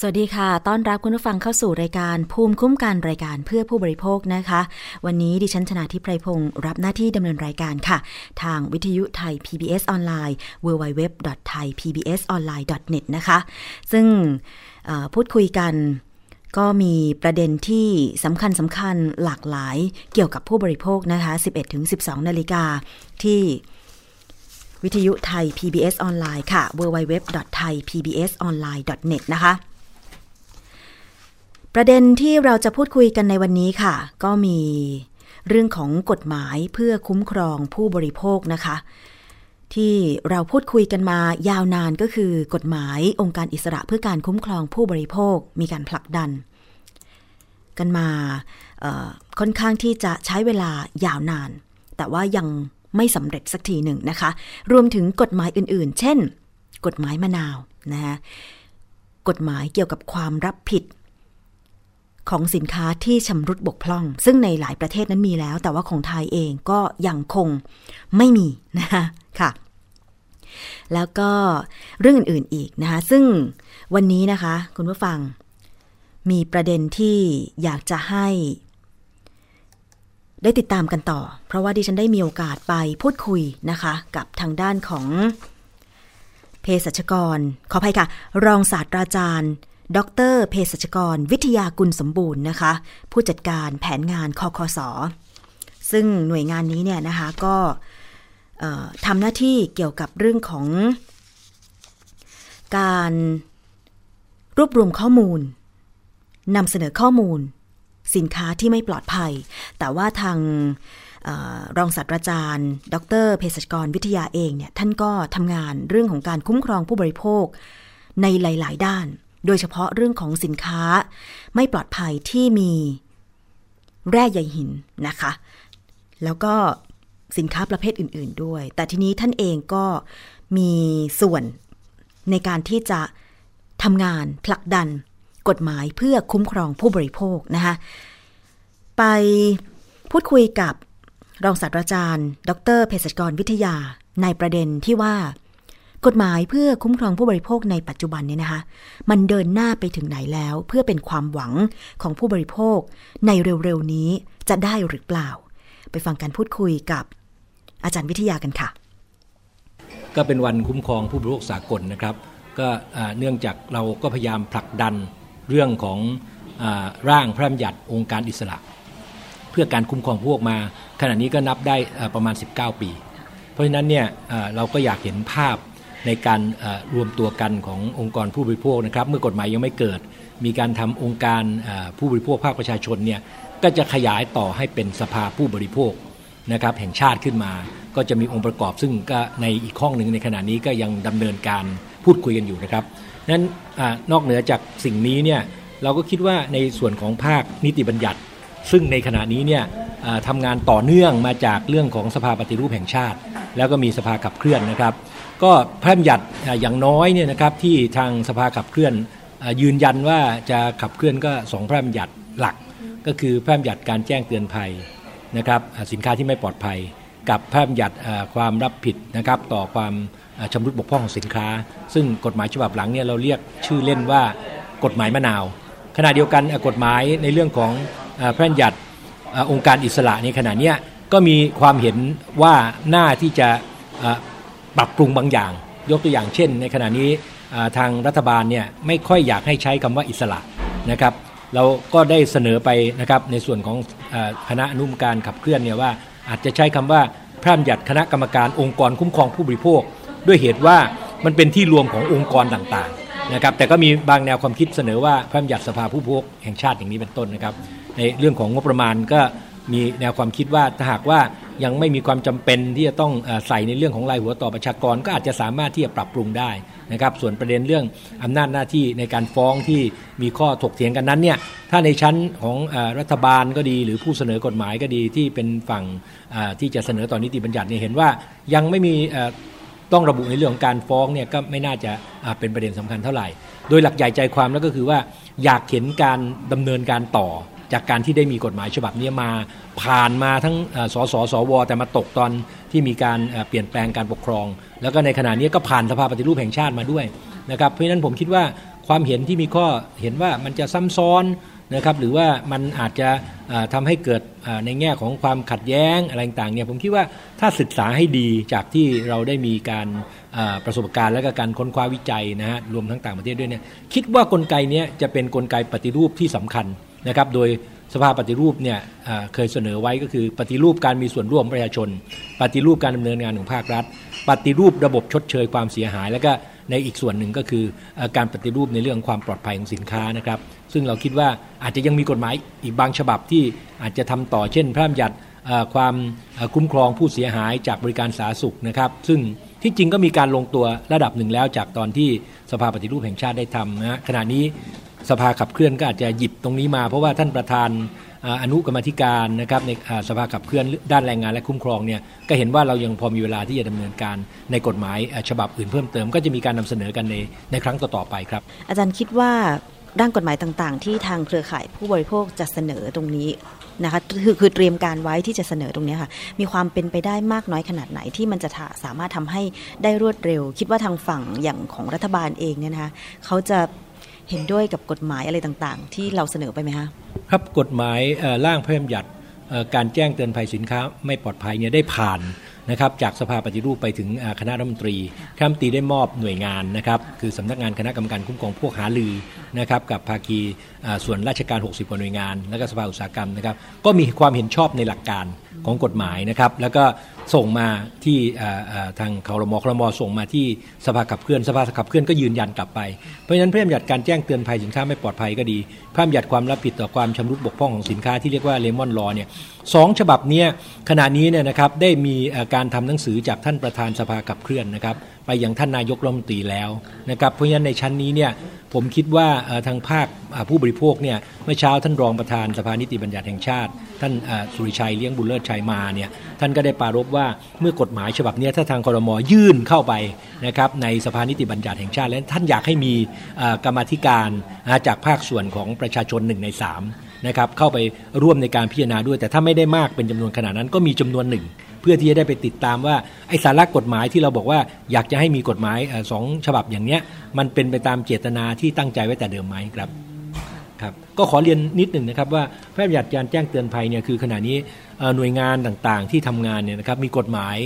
สวัสดีค่ะ ต้อนรับคุณผู้ฟังเข้าสู่รายการภูมิคุ้มกันรายการเพื่อผู้บริโภคนะคะ วันนี้ดิฉันชนะทิพไพรพงศ์รับหน้าที่ดำเนินรายการค่ะ ทางวิทยุไทย PBS ออนไลน์ www.thaipbsonline.net นะคะ ซึ่งพูดคุยกันก็มีประเด็นที่สำคัญสำคัญหลากหลายเกี่ยวกับผู้บริโภคนะคะ 11-12 นาฬิกาที่วิทยุไทย PBS ออนไลน์ค่ะ www.thaipbsonline.net นะคะ ประเด็นที่เราจะพูดคุยกันในวันนี้ค่ะ ก็มีเรื่องของกฎหมายเพื่อคุ้มครองผู้บริโภคนะคะ ที่เราพูดคุยกันมายาวนานก็คือกฎหมายองค์การอิสระเพื่อการคุ้มครองผู้บริโภคมีการผลักดัน กันมาค่อนข้างที่จะใช้เวลายาวนาน แต่ว่ายังไม่สำเร็จสักทีหนึ่งนะคะ รวมถึงกฎหมายอื่นๆ เช่น กฎหมายมะนาวนะคะกฎหมายเกี่ยวกับความรับผิด ของสินค้าที่ชำรุดบกพร่อง ซึ่งในหลายประเทศนั้นมีแล้ว แต่ว่าของไทยเองก็ยังคงไม่มีนะคะค่ะ แล้วก็เรื่องอื่นๆอีกนะคะ ซึ่งวันนี้นะคะ คุณผู้ฟัง มีประเด็นที่อยากจะให้ได้ติดตามกันต่อ เพราะว่าดิฉันได้มีโอกาสไปพูดคุยนะคะ กับทางด้านของเภสัชกร ขออภัยค่ะ รองศาสตราจารย์ ดรเภสัชกร วิทยากุลสมบูรณ์นะคะ ผู้จัดการแผนงานคอคสซึ่งหน่วยงานนี้เนี่ยนะคะก็ทำหน้าที่เกี่ยวกับเรื่องของ การรวบรวมข้อมูลนำเสนอข้อมูล สินค้าที่ไม่ปลอดภัย แต่ว่าทางอรองศาสตราจารย์ ดรเภสัชกรวิทยาเองเนี่ยท่านก็ทำงานเรื่องของการคุ้มครองผู้บริโภคในหลาย ๆ ด้าน โดยเฉพาะเรื่องของสินค้าไม่ปลอดภัยที่มีแร่ใยหินนะคะ แล้วก็สินค้าประเภทอื่น ๆด้วย แต่ทีนี้ท่านเองก็มีส่วนในการที่จะทำงานผลักดันกฎหมายเพื่อคุ้มครองผู้บริโภคนะคะ ไปพูดคุยกับรองศาสตราจารย์ ดรเภสัชกรวิทยาในประเด็นที่ว่า กฎหมายเพื่อคุ้มครองผู้บริโภคในปัจจุบันเนี่ยนะคะ มันเดินหน้าไปถึงไหนแล้ว เพื่อเป็นความหวังของผู้บริโภค ในเร็วๆนี้จะได้หรือเปล่า ไปฟังการพูดคุยกับอาจารย์วิทยากันค่ะ ก็เป็นวันคุ้มครองผู้บริโภคสากลนะครับ ก็เนื่องจากเราก็พยายามผลักดันเรื่องของอร่างพระราชบัญญัติองค์การอิสระ เพื่อการคุ้มครองผู้บริโภคมา ขณะนี้ก็นับได้ประมาณ 19 ปี เพราะฉะนั้นเนี่ยเราก็อยากเห็นภาพ ในการรวมตัวกันขององค์กรผู้บริโภคนะครับ เมื่อกฎหมายยังไม่เกิด มีการทำองค์การผู้บริโภคภาคประชาชนเนี่ยก็จะขยายต่อให้เป็นสภาผู้บริโภคนะครับแห่งชาติขึ้นมา ก็จะมีองค์ประกอบซึ่งก็ในอีกห้องหนึ่งในขณะนี้ก็ยังดำเนินการพูดคุยกันอยู่นะครับนั้นอนอกเหนือจากสิ่งนี้เนี่ยเราก็คิดว่าในส่วนของภาคนิติบัญญัติ ซึ่งในขณะนี้เนี่ยทำงานต่อเนื่องมาจากเรื่องของสภาปฏิรูปแห่งชาติ แล้วก็มีสภาขับเคลื่อนนะครับ ก็พระราชบัญญัติอย่างน้อยเนี่ยนะครับที่ทางสภาขับเคลื่อนยืนยันว่าจะขับเคลื่อนก็สองพระราชบัญญัติหลัก ก็คือพระราชบัญญัติการแจ้งเตือนภัยนะครับสินค้าที่ไม่ปลอดภัย กับพระราชบัญญัติความรับผิดนะครับต่อความชำรุดบกพร่องของสินค้า ซึ่งกฎหมายฉบับหลังเนี่ยเราเรียกชื่อเล่นว่ากฎหมายมะนาว ขณะเดียวกันกฎหมายในเรื่องของพระราชบัญญัติองค์การอิสระในขณะนี้ก็มีความเห็นว่าหน้าที่จะ ปรับปรุงบางอย่าง ยกตัวอย่างเช่น ในขณะนี้ทางรัฐบาลเนี่ยไม่ค่อยอยากให้ใช้คำว่าอิสระนะครับ เราก็ได้เสนอไปนะครับในส่วนของคณะอนุมการขับเคลื่อนเนี่ยว่าอาจจะใช้คำว่าพระราชบัญญัติคณะกรรมการองค์กรคุ้มครองผู้บริโภค ด้วยเหตุว่ามันเป็นที่รวมขององค์กรต่างๆนะครับแต่ก็มีบางแนวความคิดเสนอว่าพระราชบัญญัติสภาผู้บริโภคแห่งชาติอย่างนี้เป็นต้นนะครับ ในเรื่องของงบประมาณก็มีแนวความคิดว่าถ้าหากว่า ยังไม่มีความจำเป็นที่จะต้องใส่ในเรื่องของรายหัวต่อประชากร ก็อาจจะสามารถที่จะปรับปรุงได้นะครับ ส่วนประเด็นเรื่องอำนาจหน้าที่ในการฟ้องที่มีข้อถกเถียงกันนั้นเนี่ยถ้าในชั้นของรัฐบาลก็ดี หรือผู้เสนอกฎหมายก็ดีที่เป็นฝั่งที่จะเสนอต่อนนิติบัญญัติเนี่ยเห็นว่ายังไม่มีต้องระบุในเรื่องของการฟ้องเนี่ยก็ไม่น่าจะเป็นประเด็นสำคัญเท่าไหร่ โดยหลักใหญ่ใจความแล้วก็คือว่าอยากเห็นการดำเนินการต่อ จากการที่ได้มีกฎหมายฉบับนี้มาผ่านมาทั้งสสสว แต่มาตกตอนที่มีการเปลี่ยนแปลงการปกครอง แล้วก็ในขณะนี้ก็ผ่านสภาปฏิรูปแห่งชาติมาด้วยนะครับเพราะฉะนั้นผมคิดว่าความเห็นที่มีข้อเห็นว่ามันจะซ้ำซ้อนนะครับหรือว่ามันอาจจะทำให้เกิดในแง่ของความขัดแย้งอะไรต่างเนี่ยผมคิดว่าถ้าศึกษาให้ดีจากที่เราได้มีการประสบการณ์และก็การค้นคว้าวิจัยนะฮะรวมทั้งต่างประเทศด้วยเนี่ยคิดว่ากลไกนี้จะเป็นนกลไกปฏิรูปที่สำคัญ นะครับโดยสภาปฏิรูปเนี่ยเคยเสนอไว้ก็คือปฏิรูปการมีส่วนร่วมประชาชน ปฏิรูปการดำเนินงานของภาครัฐ ปฏิรูประบบชดเชยความเสียหาย แล้วก็ในอีกส่วนหนึ่งก็คือการปฏิรูปในเรื่องความปลอดภัยของสินค้านะครับ ซึ่งเราคิดว่าอาจจะยังมีกฎหมายอีกบางฉบับที่อาจจะทำต่อเช่น พระราชบัญญัติความคุ้มครองผู้เสียหายจากบริการสาธารณสุขนะครับ ซึ่งที่จริงก็มีการลงตัวระดับหนึ่งแล้วจากตอนที่สภาปฏิรูปแห่งชาติได้ทำนะขณะนี้ สภาขับเคลื่อนก็อาจจะหยิบตรงนี้มา เพราะว่าท่านประธานอนุกรรมธิการนะครับในสภาขับเคลื่อนด้านแรงงานและคุ้มครองเนี่ยก็เห็นว่าเรายังพอมีเวลาที่จะดำเนินการในกฎหมายฉบับอื่นเพิ่มเติม ก็จะมีการนำเสนอกันในในครั้งต่อๆไปครับ อาจารย์คิดว่าร่างกฎหมายต่างๆ ที่ทางเครือข่ายผู้บริโภคจะเสนอตรงนี้นะคะคือคือเตรียมการไว้ที่จะเสนอตรงนี้ค่ะ มีความเป็นไปได้มากน้อยขนาดไหนที่มันจะสามารถทำให้ได้รวดเร็ว คิดว่าทางฝั่งอย่างของรัฐบาลเองเนี่ยนะคะเขาจะ เห็นด้วยกับกฎหมายอะไรต่างๆ ที่เราเสนอไปไหมคะครับกฎหมายร่างพระราชบัญญัติการแจ้งเตือนภัยสินค้าไม่ปลอดภัยเนี่ยได้ผ่านนะครับจากสภาปฏิรูปไปถึงคณะรัฐมนตรีคณะรัฐมนตรีได้มอบหน่วยงานนะครับคือสำนักงานคณะกรรมการคุ้มครองพวกหาลือนะครับกับภาคีส่วนราชการ 60กว่าหน่วยงาน และก็สภาอุตสาหกรรมนะครับก็มีความเห็นชอบในหลักการของกฎหมายนะครับแล้วก็ ส่งมาที่ทางคอรมอคอรมอส่งมาที่สภาขับเคลื่อนสภาขับเคลื่อนก็ยืนยันกลับไป เพราะฉะนั้นเพระราชบัญญัติการแจ้งเตือนภัยสินค้าไม่ปลอดภัยก็ดีเพระราชบัญญัติความรับผิดต่อความชำรุดบกพร่องของสินค้าที่เรียกว่าเลมอนลอเนี่ยสองฉบับนี้ขณะนี้เนี่ยนะครับได้มีการทำหนังสือจากท่านประธานสภาขับเคลื่อนนะครับไปยังท่านนายกรัฐมนตรีแล้วนะครับเพราะฉะนั้นในชั้นนี้เนี่ยผมคิดว่าทางภาคผู้บริโภคเนี่ยเมื่อเช้าท่านรองประธานสภานิติบัญญัติแห่งชาติ ท่านสุริชัยเลี้ยงบุญเลิศชัยมาเนี่ยท่านก็ได้ปรารบว่าเมื่อกฎหมายฉบับนี้ถ้าทางคอรมอยื่นเข้าไปนะครับในสภานิติบัญญัติแห่งชาติ และท่านอยากให้มีกรรมธิการจากภาคส่วนของประชาชนหนึ่งใน3นะครับเข้าไปร่วมในการพิจารณาด้วย แต่ถ้าไม่ได้มากเป็นจำนวนขนาดนั้นก็มีจำนวนหนึ่งเพื่อที่จะได้ไปติดตามว่าไอ้สาระกฎหมายที่เราบอกว่าอยากจะให้มีกฎหมายสองฉบับอย่างเนี้ยมันเป็นไปตามเจตนาที่ตั้งใจไว้แต่เดิมไหมครับครับก็ขอเรียนนิดหนึ่งนะครับว่าพระราชบัญญัติการแจ้งเตือนภัยเนี่ยคือขณะนี้ หน่วยงานต่างๆ ที่ทำงานเนี่ยนะครับมีกฎหมาย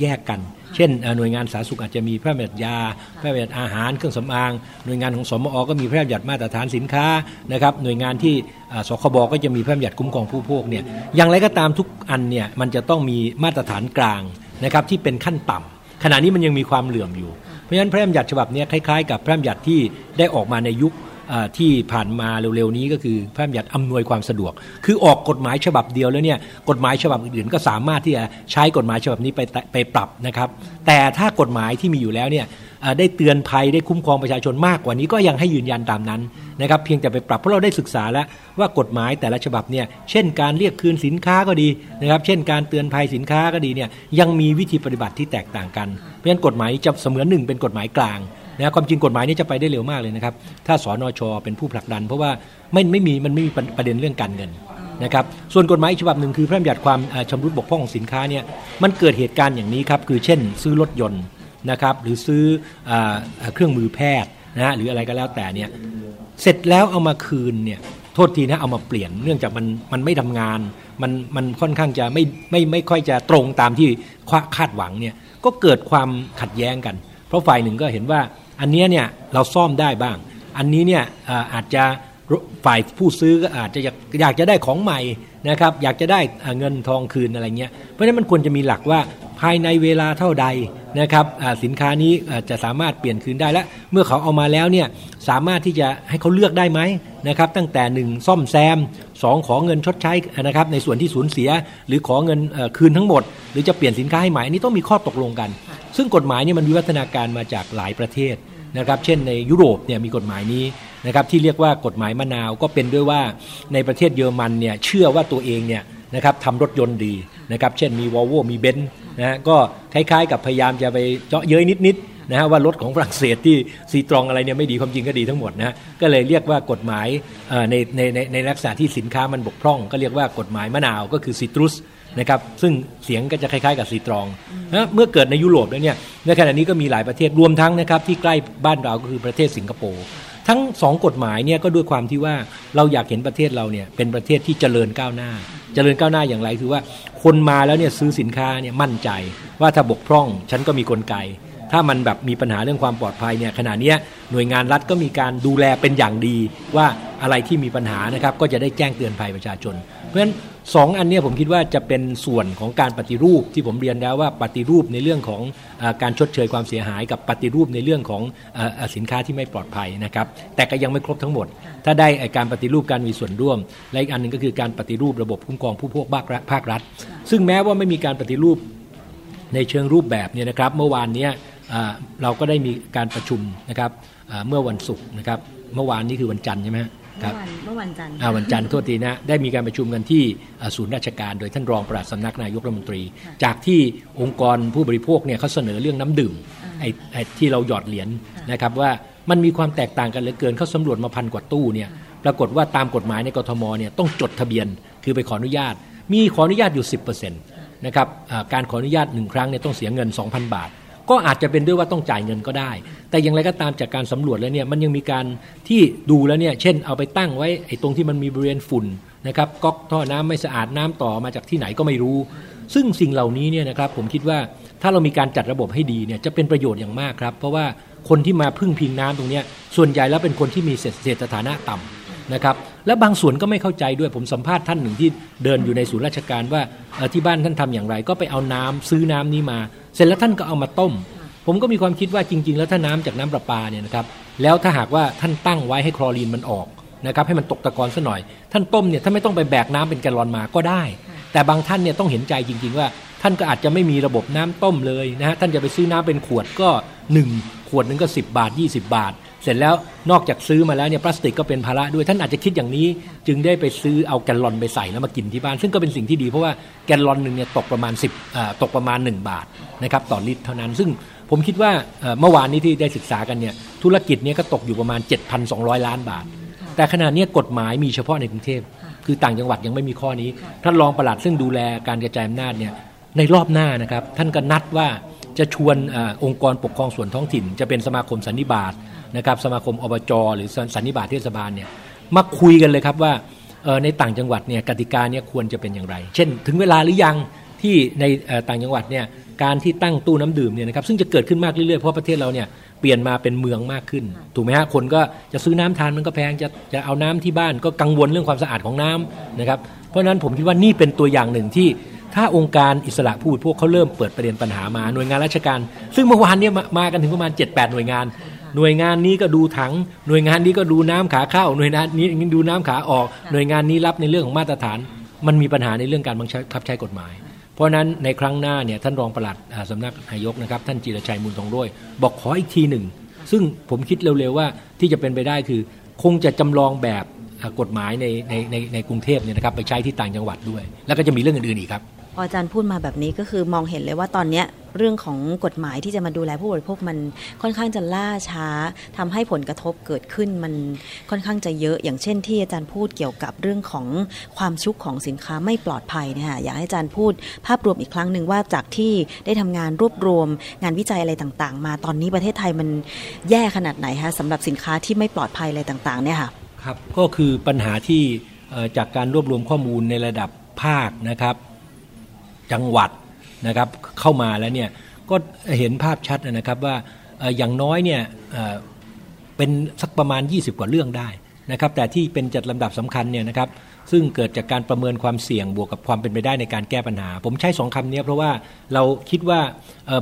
แยกกัน เช่นหน่วยงานสาธารณสุขอาจจะมีพระราชบัญญัติยา พระราชบัญญัติอาหารเครื่องสำอาง หน่วยงานของสมอ ก็มีพระราชบัญญัติมาตรฐานสินค้านะครับหน่วยงานที่สคบก็จะมีพระราชบัญญัติคุ้มครองผู้พวกเนี่ยอย่างไรก็ตามทุกอันเนี่ยมันจะต้องมีมาตรฐานกลางนะครับที่เป็นขั้นต่ำขณะนี้มันยังมีความเหลื่อมอยู่เพราะฉะนั้นพระราชบัญญัติฉบับนี้คล้ายๆ กับพระราชบัญญัติที่ได้ออกมาในยุค ที่ผ่านมาเร็วๆนี้ก็คือพระบัญญัติอำนวยความสะดวก คือออกกฎหมายฉบับเดียวแล้วเนี่ยกฎหมายฉบับอื่นๆก็สามารถที่จะใช้กฎหมายฉบับนี้ไปไปปรับนะครับ แต่ถ้ากฎหมายที่มีอยู่แล้วเนี่ยได้เตือนภัยได้คุ้มครองประชาชนมากกว่านี้ก็ยังให้ยืนยันตามนั้นนะครับเพียงแต่ไปปรับเพราะเราได้ศึกษาแล้วว่ากฎหมายแต่ละฉบับเนี่ยเช่นการเรียกคืนสินค้าก็ดีนะครับเช่นการเตือนภัยสินค้าก็ดีเนี่ยยังมีวิธีปฏิบัติที่แตกต่างกัน เพราะฉะนั้นกฎหมายจะเสมือนหนึ่งเป็นกฎหมายกลาง นะความจริงกฎหมายนี้จะไปได้เร็วมากเลยนะครับ ถ้าสอนอชอเป็นผู้ผลักดัน เพราะว่าไม่ไม่มีมันไม่มีประเด็นเรื่องการเงินนะครับส่วนกฎหมายฉบับหนึ่งคือพระราชบัญญัติความชำรุดบกพร่องของสินค้าเนี่ยมันเกิดเหตุการณ์อย่างนี้ครับคือเช่น ซื้อรถยนต์นะครับหรือซื้อเครื่องมือแพทย์นะฮะหรืออะไรก็แล้วแต่เนี่ยเสร็จแล้วเอามาคืนเนี่ยโทษทีนะเอามาเปลี่ยนเนื่องจากมันมันไม่ทำงานมันมันค่อนข้างจะไม่ไม่ไม่ค่อยจะตรงตามที่คาดหวังเนี่ยก็เกิดความขัดแย้งกัน เพราะฝ่ายหนึ่งก็เห็นว่า อันนี้เนี่ยเราซ่อมได้บ้าง อันนี้เนี่ยอาจจะฝ่ายผู้ซื้อก็อาจจะอยากอยากจะได้ของใหม่นะครับอยากจะได้เงินทองคืนอะไรเงี้ยเพราะฉะนั้นมันควรจะมีหลักว่าภายในเวลาเท่าใดนะครับสินค้านี้จะสามารถเปลี่ยนคืนได้และเมื่อเขาเอามาแล้วเนี่ยสามารถที่จะให้เขาเลือกได้ไหมนะครับตั้งแต่ 1 ซ่อมแซม 2 ขอเงินชดใช้นะครับในส่วนที่สูญเสีย หรือขอเงินคืนทั้งหมด หรือจะเปลี่ยนสินค้าให้ใหม่อันนี้ต้องมีข้อตกลงกัน ซึ่งกฎหมายนี่มันวิวัฒนาการมาจากหลายประเทศ นะครับเช่นในยุโรปเนี่ยมีกฎหมายนี้นะครับที่เรียกว่ากฎหมายมะนาวก็เป็นด้วยว่าในประเทศเยอรมันเนี่ยเชื่อว่าตัวเองเนี่ยนะครับทำรถยนต์ดีนะครับเช่นมีวอลโวมีเบนซ์นะฮะก็คล้ายๆ กับพยายามจะไปเยาะเย้ยนิดๆนะฮะว่ารถของฝรั่งเศสที่ซีตรองอะไรเนี่ยไม่ดีความจริงก็ดีทั้งหมดนะก็เลยเรียกว่ากฎหมายในในในในลักษณะที่สินค้ามันบกพร่อง ก็เรียกว่ากฎหมายมะนาวก็คือ citrus นะครับซึ่งเสียงก็จะคล้ายๆกับซีตรองนะเมื่อเกิดในยุโรปแล้วเนี่ยในขณะนี้ก็มีหลายประเทศรวมทั้งนะครับที่ใกล้บ้านเราก็คือประเทศสิงคโปร์ทั้งสองกฎหมายเนี่ยก็ด้วยความที่ว่าเราอยากเห็นประเทศเราเนี่ยเป็นประเทศที่เจริญก้าวหน้า เจริญก้าวหน้าอย่างไรคือว่าคนมาแล้วเนี่ยซื้อสินค้าเนี่ยมั่นใจ ว่าถ้าบกพร่องฉันก็มีกลไก ถ้ามันแบบมีปัญหาเรื่องความปลอดภัยเนี่ยขณะนี้หน่วยงานรัฐก็มีการดูแลเป็นอย่างดี ว่าอะไรที่มีปัญหานะครับก็จะได้แจ้งเตือนภัยประชาชน เพราะฉะนั้นสองอันนี้ผมคิดว่าจะเป็นส่วนของการปฏิรูปที่ผมเรียนแล้วว่าปฏิรูปในเรื่องของอการชดเชยความเสียหายกับปฏิรูปในเรื่องของอสินค้าที่ไม่ปลอดภัยนะครับ แต่ก็ยังไม่ครบทั้งหมด ถ้าได้การปฏิรูปการมีส่วนร่วม และอีกอันหนึ่งก็คือการปฏิรูประบบคุ้มครองผู้พวกภาครัฐ ซึ่งแม้ว่าไม่มีการปฏิรูปในเชิงรูปแบบเนี่ยนะครับ เมื่อวานนี้เราก็ได้มีการประชุมนะครับเมื่อวันศุกร์นะครับ เมื่อวานนี้คือวันจันทร์ใช่ไหม ครับเมื่อวันจันทร์วันจันทร์โทษทีนะได้มีการประชุมกันที่ศูนย์ราชการโดยท่านรองปลัดสำนักนายกรัฐมนตรี จากที่องค์กรผู้บริโภคเนี่ยเขาเสนอเรื่องน้ำดื่มไอ้ที่เราหยอดเหรียญนะครับว่ามันมีความแตกต่างกันเหลือเกินเขาสำรวจมาพันกว่าตู้เนี่ยปรากฏว่าตามกฎหมายในกรทมเนี่ยต้องจดทะเบียนคือไปขออนุญาต มีขออนุญาตอยู่ 10%นะครับการขออนุญาตหนึ่งครั้งเนี่ยต้องเสียเงิน 2,000 บาท ก็อาจจะเป็นด้วยว่าต้องจ่ายเงินก็ได้ แต่อย่างไรก็ตามจากการสำรวจแล้วเนี่ยมันยังมีการที่ดูแล้วเนี่ยเช่นเอาไปตั้งไว้ไอ้ตรงที่มันมีบริเวณฝุ่นนะครับก๊อกท่อน้ำไม่สะอาดน้ำต่อมาจากที่ไหนก็ไม่รู้ ซึ่งสิ่งเหล่านี้เนี่ยนะครับผมคิดว่าถ้าเรามีการจัดระบบให้ดีเนี่ยจะเป็นประโยชน์อย่างมากครับ เพราะว่าคนที่มาพึ่งพิงน้ำตรงนี้ส่วนใหญ่แล้วเป็นคนที่มีเศรษฐฐานะต่ำ นะครับและบางส่วนก็ไม่เข้าใจด้วยผมสัมภาษณ์ท่านหนึ่งที่เดินอยู่ในศูนย์ราชการว่าที่บ้านท่านทำอย่างไร ก็ไปเอาน้ำซื้อน้ำนี้มา เสร็จแล้วท่านก็เอามาต้ม ผมก็มีความคิดว่าจริง ๆ แล้วถ้าน้ำจากน้ำประปาเนี่ยนะครับแล้วถ้าหากว่าท่านตั้งไว้ให้คลอรีนมันออกนะครับให้มันตกตะกอนซะหน่อย ท่านต้มเนี่ยท่านไม่ต้องไปแบกน้ำเป็นแกลอนมาก็ได้ แต่บางท่านเนี่ยต้องเห็นใจจริง ๆ ว่าท่านก็อาจจะไม่มีระบบน้ำต้มเลยนะฮะท่านจะไปซื้อน้ำเป็นขวดก็ 1 ขวดนึงก็ 10 บาท 20 บาท เสร็จแล้วนอกจากซื้อมาแล้วเนี่ยพลาสติกก็เป็นภาระด้วยท่านอาจจะคิดอย่างนี้ จึงได้ไปซื้อเอาแกลลอนไปใส่แล้วมากินที่บ้าน ซึ่งก็เป็นสิ่งที่ดีเพราะว่าแกลลอนหนึ่งเนี่ยตกประมาณ10ตกประมาณ 1 บาทนะครับต่อลิตรเท่านั้น ซึ่งผมคิดว่าเมื่อวานนี้ที่ได้ศึกษากันเนี่ยธุรกิจนี้ก็ตกอยู่ประมาณ 7,200 ล้านบาท แต่ขณะนี้กฎหมายมีเฉพาะในกรุงเทพคือต่างจังหวัดยังไม่มีข้อนี้ ท่านรองปลัดซึ่งดูแลการกระจายอำนาจเนี่ยในรอบหน้านะครับท่านก็นัดว่าจะชวนอองค์กรปกครองส่วนท้องถิ่น จะเป็นสมาคมสันนิบาต นะครับสมาคมอบจหรือสันนิบาตเทศบาลเนี่ยมาคุยกันเลยครับว่าในต่างจังหวัดเนี่ยกติกาเนี่ยควรจะเป็นอย่างไร เช่น ถึงเวลาหรือยังที่ในต่างจังหวัดเนี่ยการที่ตั้งตู้น้ำดื่มเนี่ยนะครับซึ่งจะเกิดขึ้นมากเรื่อยๆเพราะประเทศเราเนี่ยเปลี่ยนมาเป็นเมืองมากขึ้น ถูกไหมฮะคนก็จะซื้อน้ำทานมันก็แพงจะจะเอาน้ำที่บ้านก็กังวลเรื่องความสะอาดของน้ำนะครับเพราะฉะนั้นผมคิดว่านี่เป็นตัวอย่างหนึ่งที่ถ้าองค์การอิสระผู้บริโภคเขาเริ่มเปิดประเด็นปัญหามาหน่วยงานราชการ ซึ่งเมื่อวานนี้มากันถึงประมาณ 7-8 หน่วยงาน หน่วยงานนี้ก็ดูถัง หน่วยงานนี้ก็ดูน้ำขาเข้า หน่วยงานนี้ดูน้ำขาออก หน่วยงานนี้รับในเรื่องของมาตรฐาน มันมีปัญหาในเรื่องการบังคับใช้กฎหมาย เพราะนั้นในครั้งหน้าเนี่ยท่านรองปลัดสำนักนายกนะครับท่านจิรชัยมูลทองด้วย บอกขออีกทีหนึ่ง ซึ่งผมคิดเร็วๆว่าที่จะเป็นไปได้คือ คงจะจำลองแบบกฎหมายในในในในกรุงเทพเนี่ยนะครับไปใช้ที่ต่างจังหวัดด้วย แล้วก็จะมีเรื่องอื่นๆอีกครับพ ออาจารย์พูดมาแบบนี้ก็คือมองเห็นเลยว่าตอนนี้เรื่องของกฎหมายที่จะมาดูแลผู้บริโภคมันค่อนข้างจะล่าช้าทำให้ผลกระทบเกิดขึ้นมันค่อนข้างจะเยอะ อย่างเช่นที่อาจารย์พูดเกี่ยวกับเรื่องของความชุกของสินค้าไม่ปลอดภัยนะคะอยากให้อาจารย์พูดภาพรวมอีกครั้งหนึ่งว่าจากที่ได้ทำงานรวบรวม งานวิจัยอะไรต่างๆ มาตอนนี้ประเทศไทยมันแย่ขนาดไหนคะสำหรับสินค้าที่ไม่ปลอดภัยอะไรต่างๆเนี่ยค่ะครับก็คือปัญหาที่จากการรวบรวมข้อมูลในระดับภาคนะครับ จังหวัดนะครับเข้ามาแล้วเนี่ยก็เห็นภาพชัดนะครับว่าอย่างน้อยเนี่ยเป็นสักประมาณ 20 กว่าเรื่องได้นะครับแต่ที่เป็นจัดลำดับสำคัญเนี่ยนะครับซึ่งเกิดจากการประเมินความเสี่ยงบวกกับความเป็นไปได้ในการแก้ปัญหา ผมใช้สองคำนี้เพราะว่าเราคิดว่า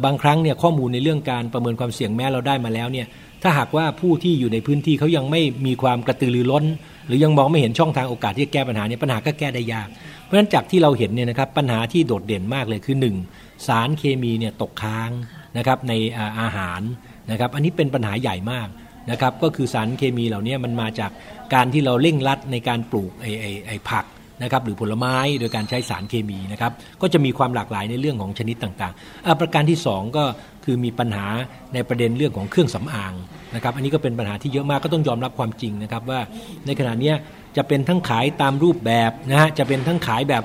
บางครั้งเนี่ยข้อมูลในเรื่องการประเมินความเสี่ยงแม้เราได้มาแล้วเนี่ยถ้าหากว่าผู้ที่อยู่ในพื้นที่เขายังไม่มีความกระตือรือร้น หรือยังมองไม่เห็นช่องทางโอกาสที่จะแก้ปัญหาเนี่ยปัญหาก็แก้ได้ยาก เพราะฉะนั้นจากที่เราเห็นเนี่ยนะครับปัญหาที่โดดเด่นมากเลยคือ 1 สารเคมีเนี่ยตกค้างนะครับในอาหารนะครับอันนี้เป็นปัญหาใหญ่มากนะครับก็คือสารเคมีเหล่านี้มันมาจากการที่เราเร่งรัดในการปลูกไอ้ไอ้ไอ้ผัก นะครับหรือผลไม้โดยการใช้สารเคมีนะครับก็จะมีความหลากหลายในเรื่องของชนิดต่างๆ ประการที่ 2 ก็คือมีปัญหาในประเด็นเรื่องของเครื่องสำอางนะครับอันนี้ก็เป็นปัญหาที่เยอะมากก็ต้องยอมรับความจริงนะครับว่าในขณะนี้จะเป็นทั้งขายตามรูปแบบนะฮะจะเป็นทั้งขายแบบ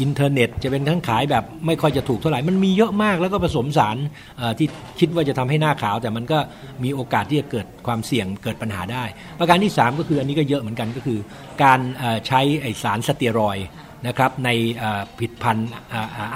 อินเทอร์เน็ตจะเป็นทั้งขายแบบไม่ค่อยจะถูกเท่าไหร่ มันมีเยอะมากแล้วก็ผสมสารที่คิดว่าจะทำให้หน้าขาว แต่มันก็มีโอกาสที่จะเกิดความเสี่ยงเกิดปัญหาได้ ประการที่ 3 ก็คืออันนี้ก็เยอะเหมือนกันก็คือ การใช้ไอสารสเตียรอยนะครับในผิดพัน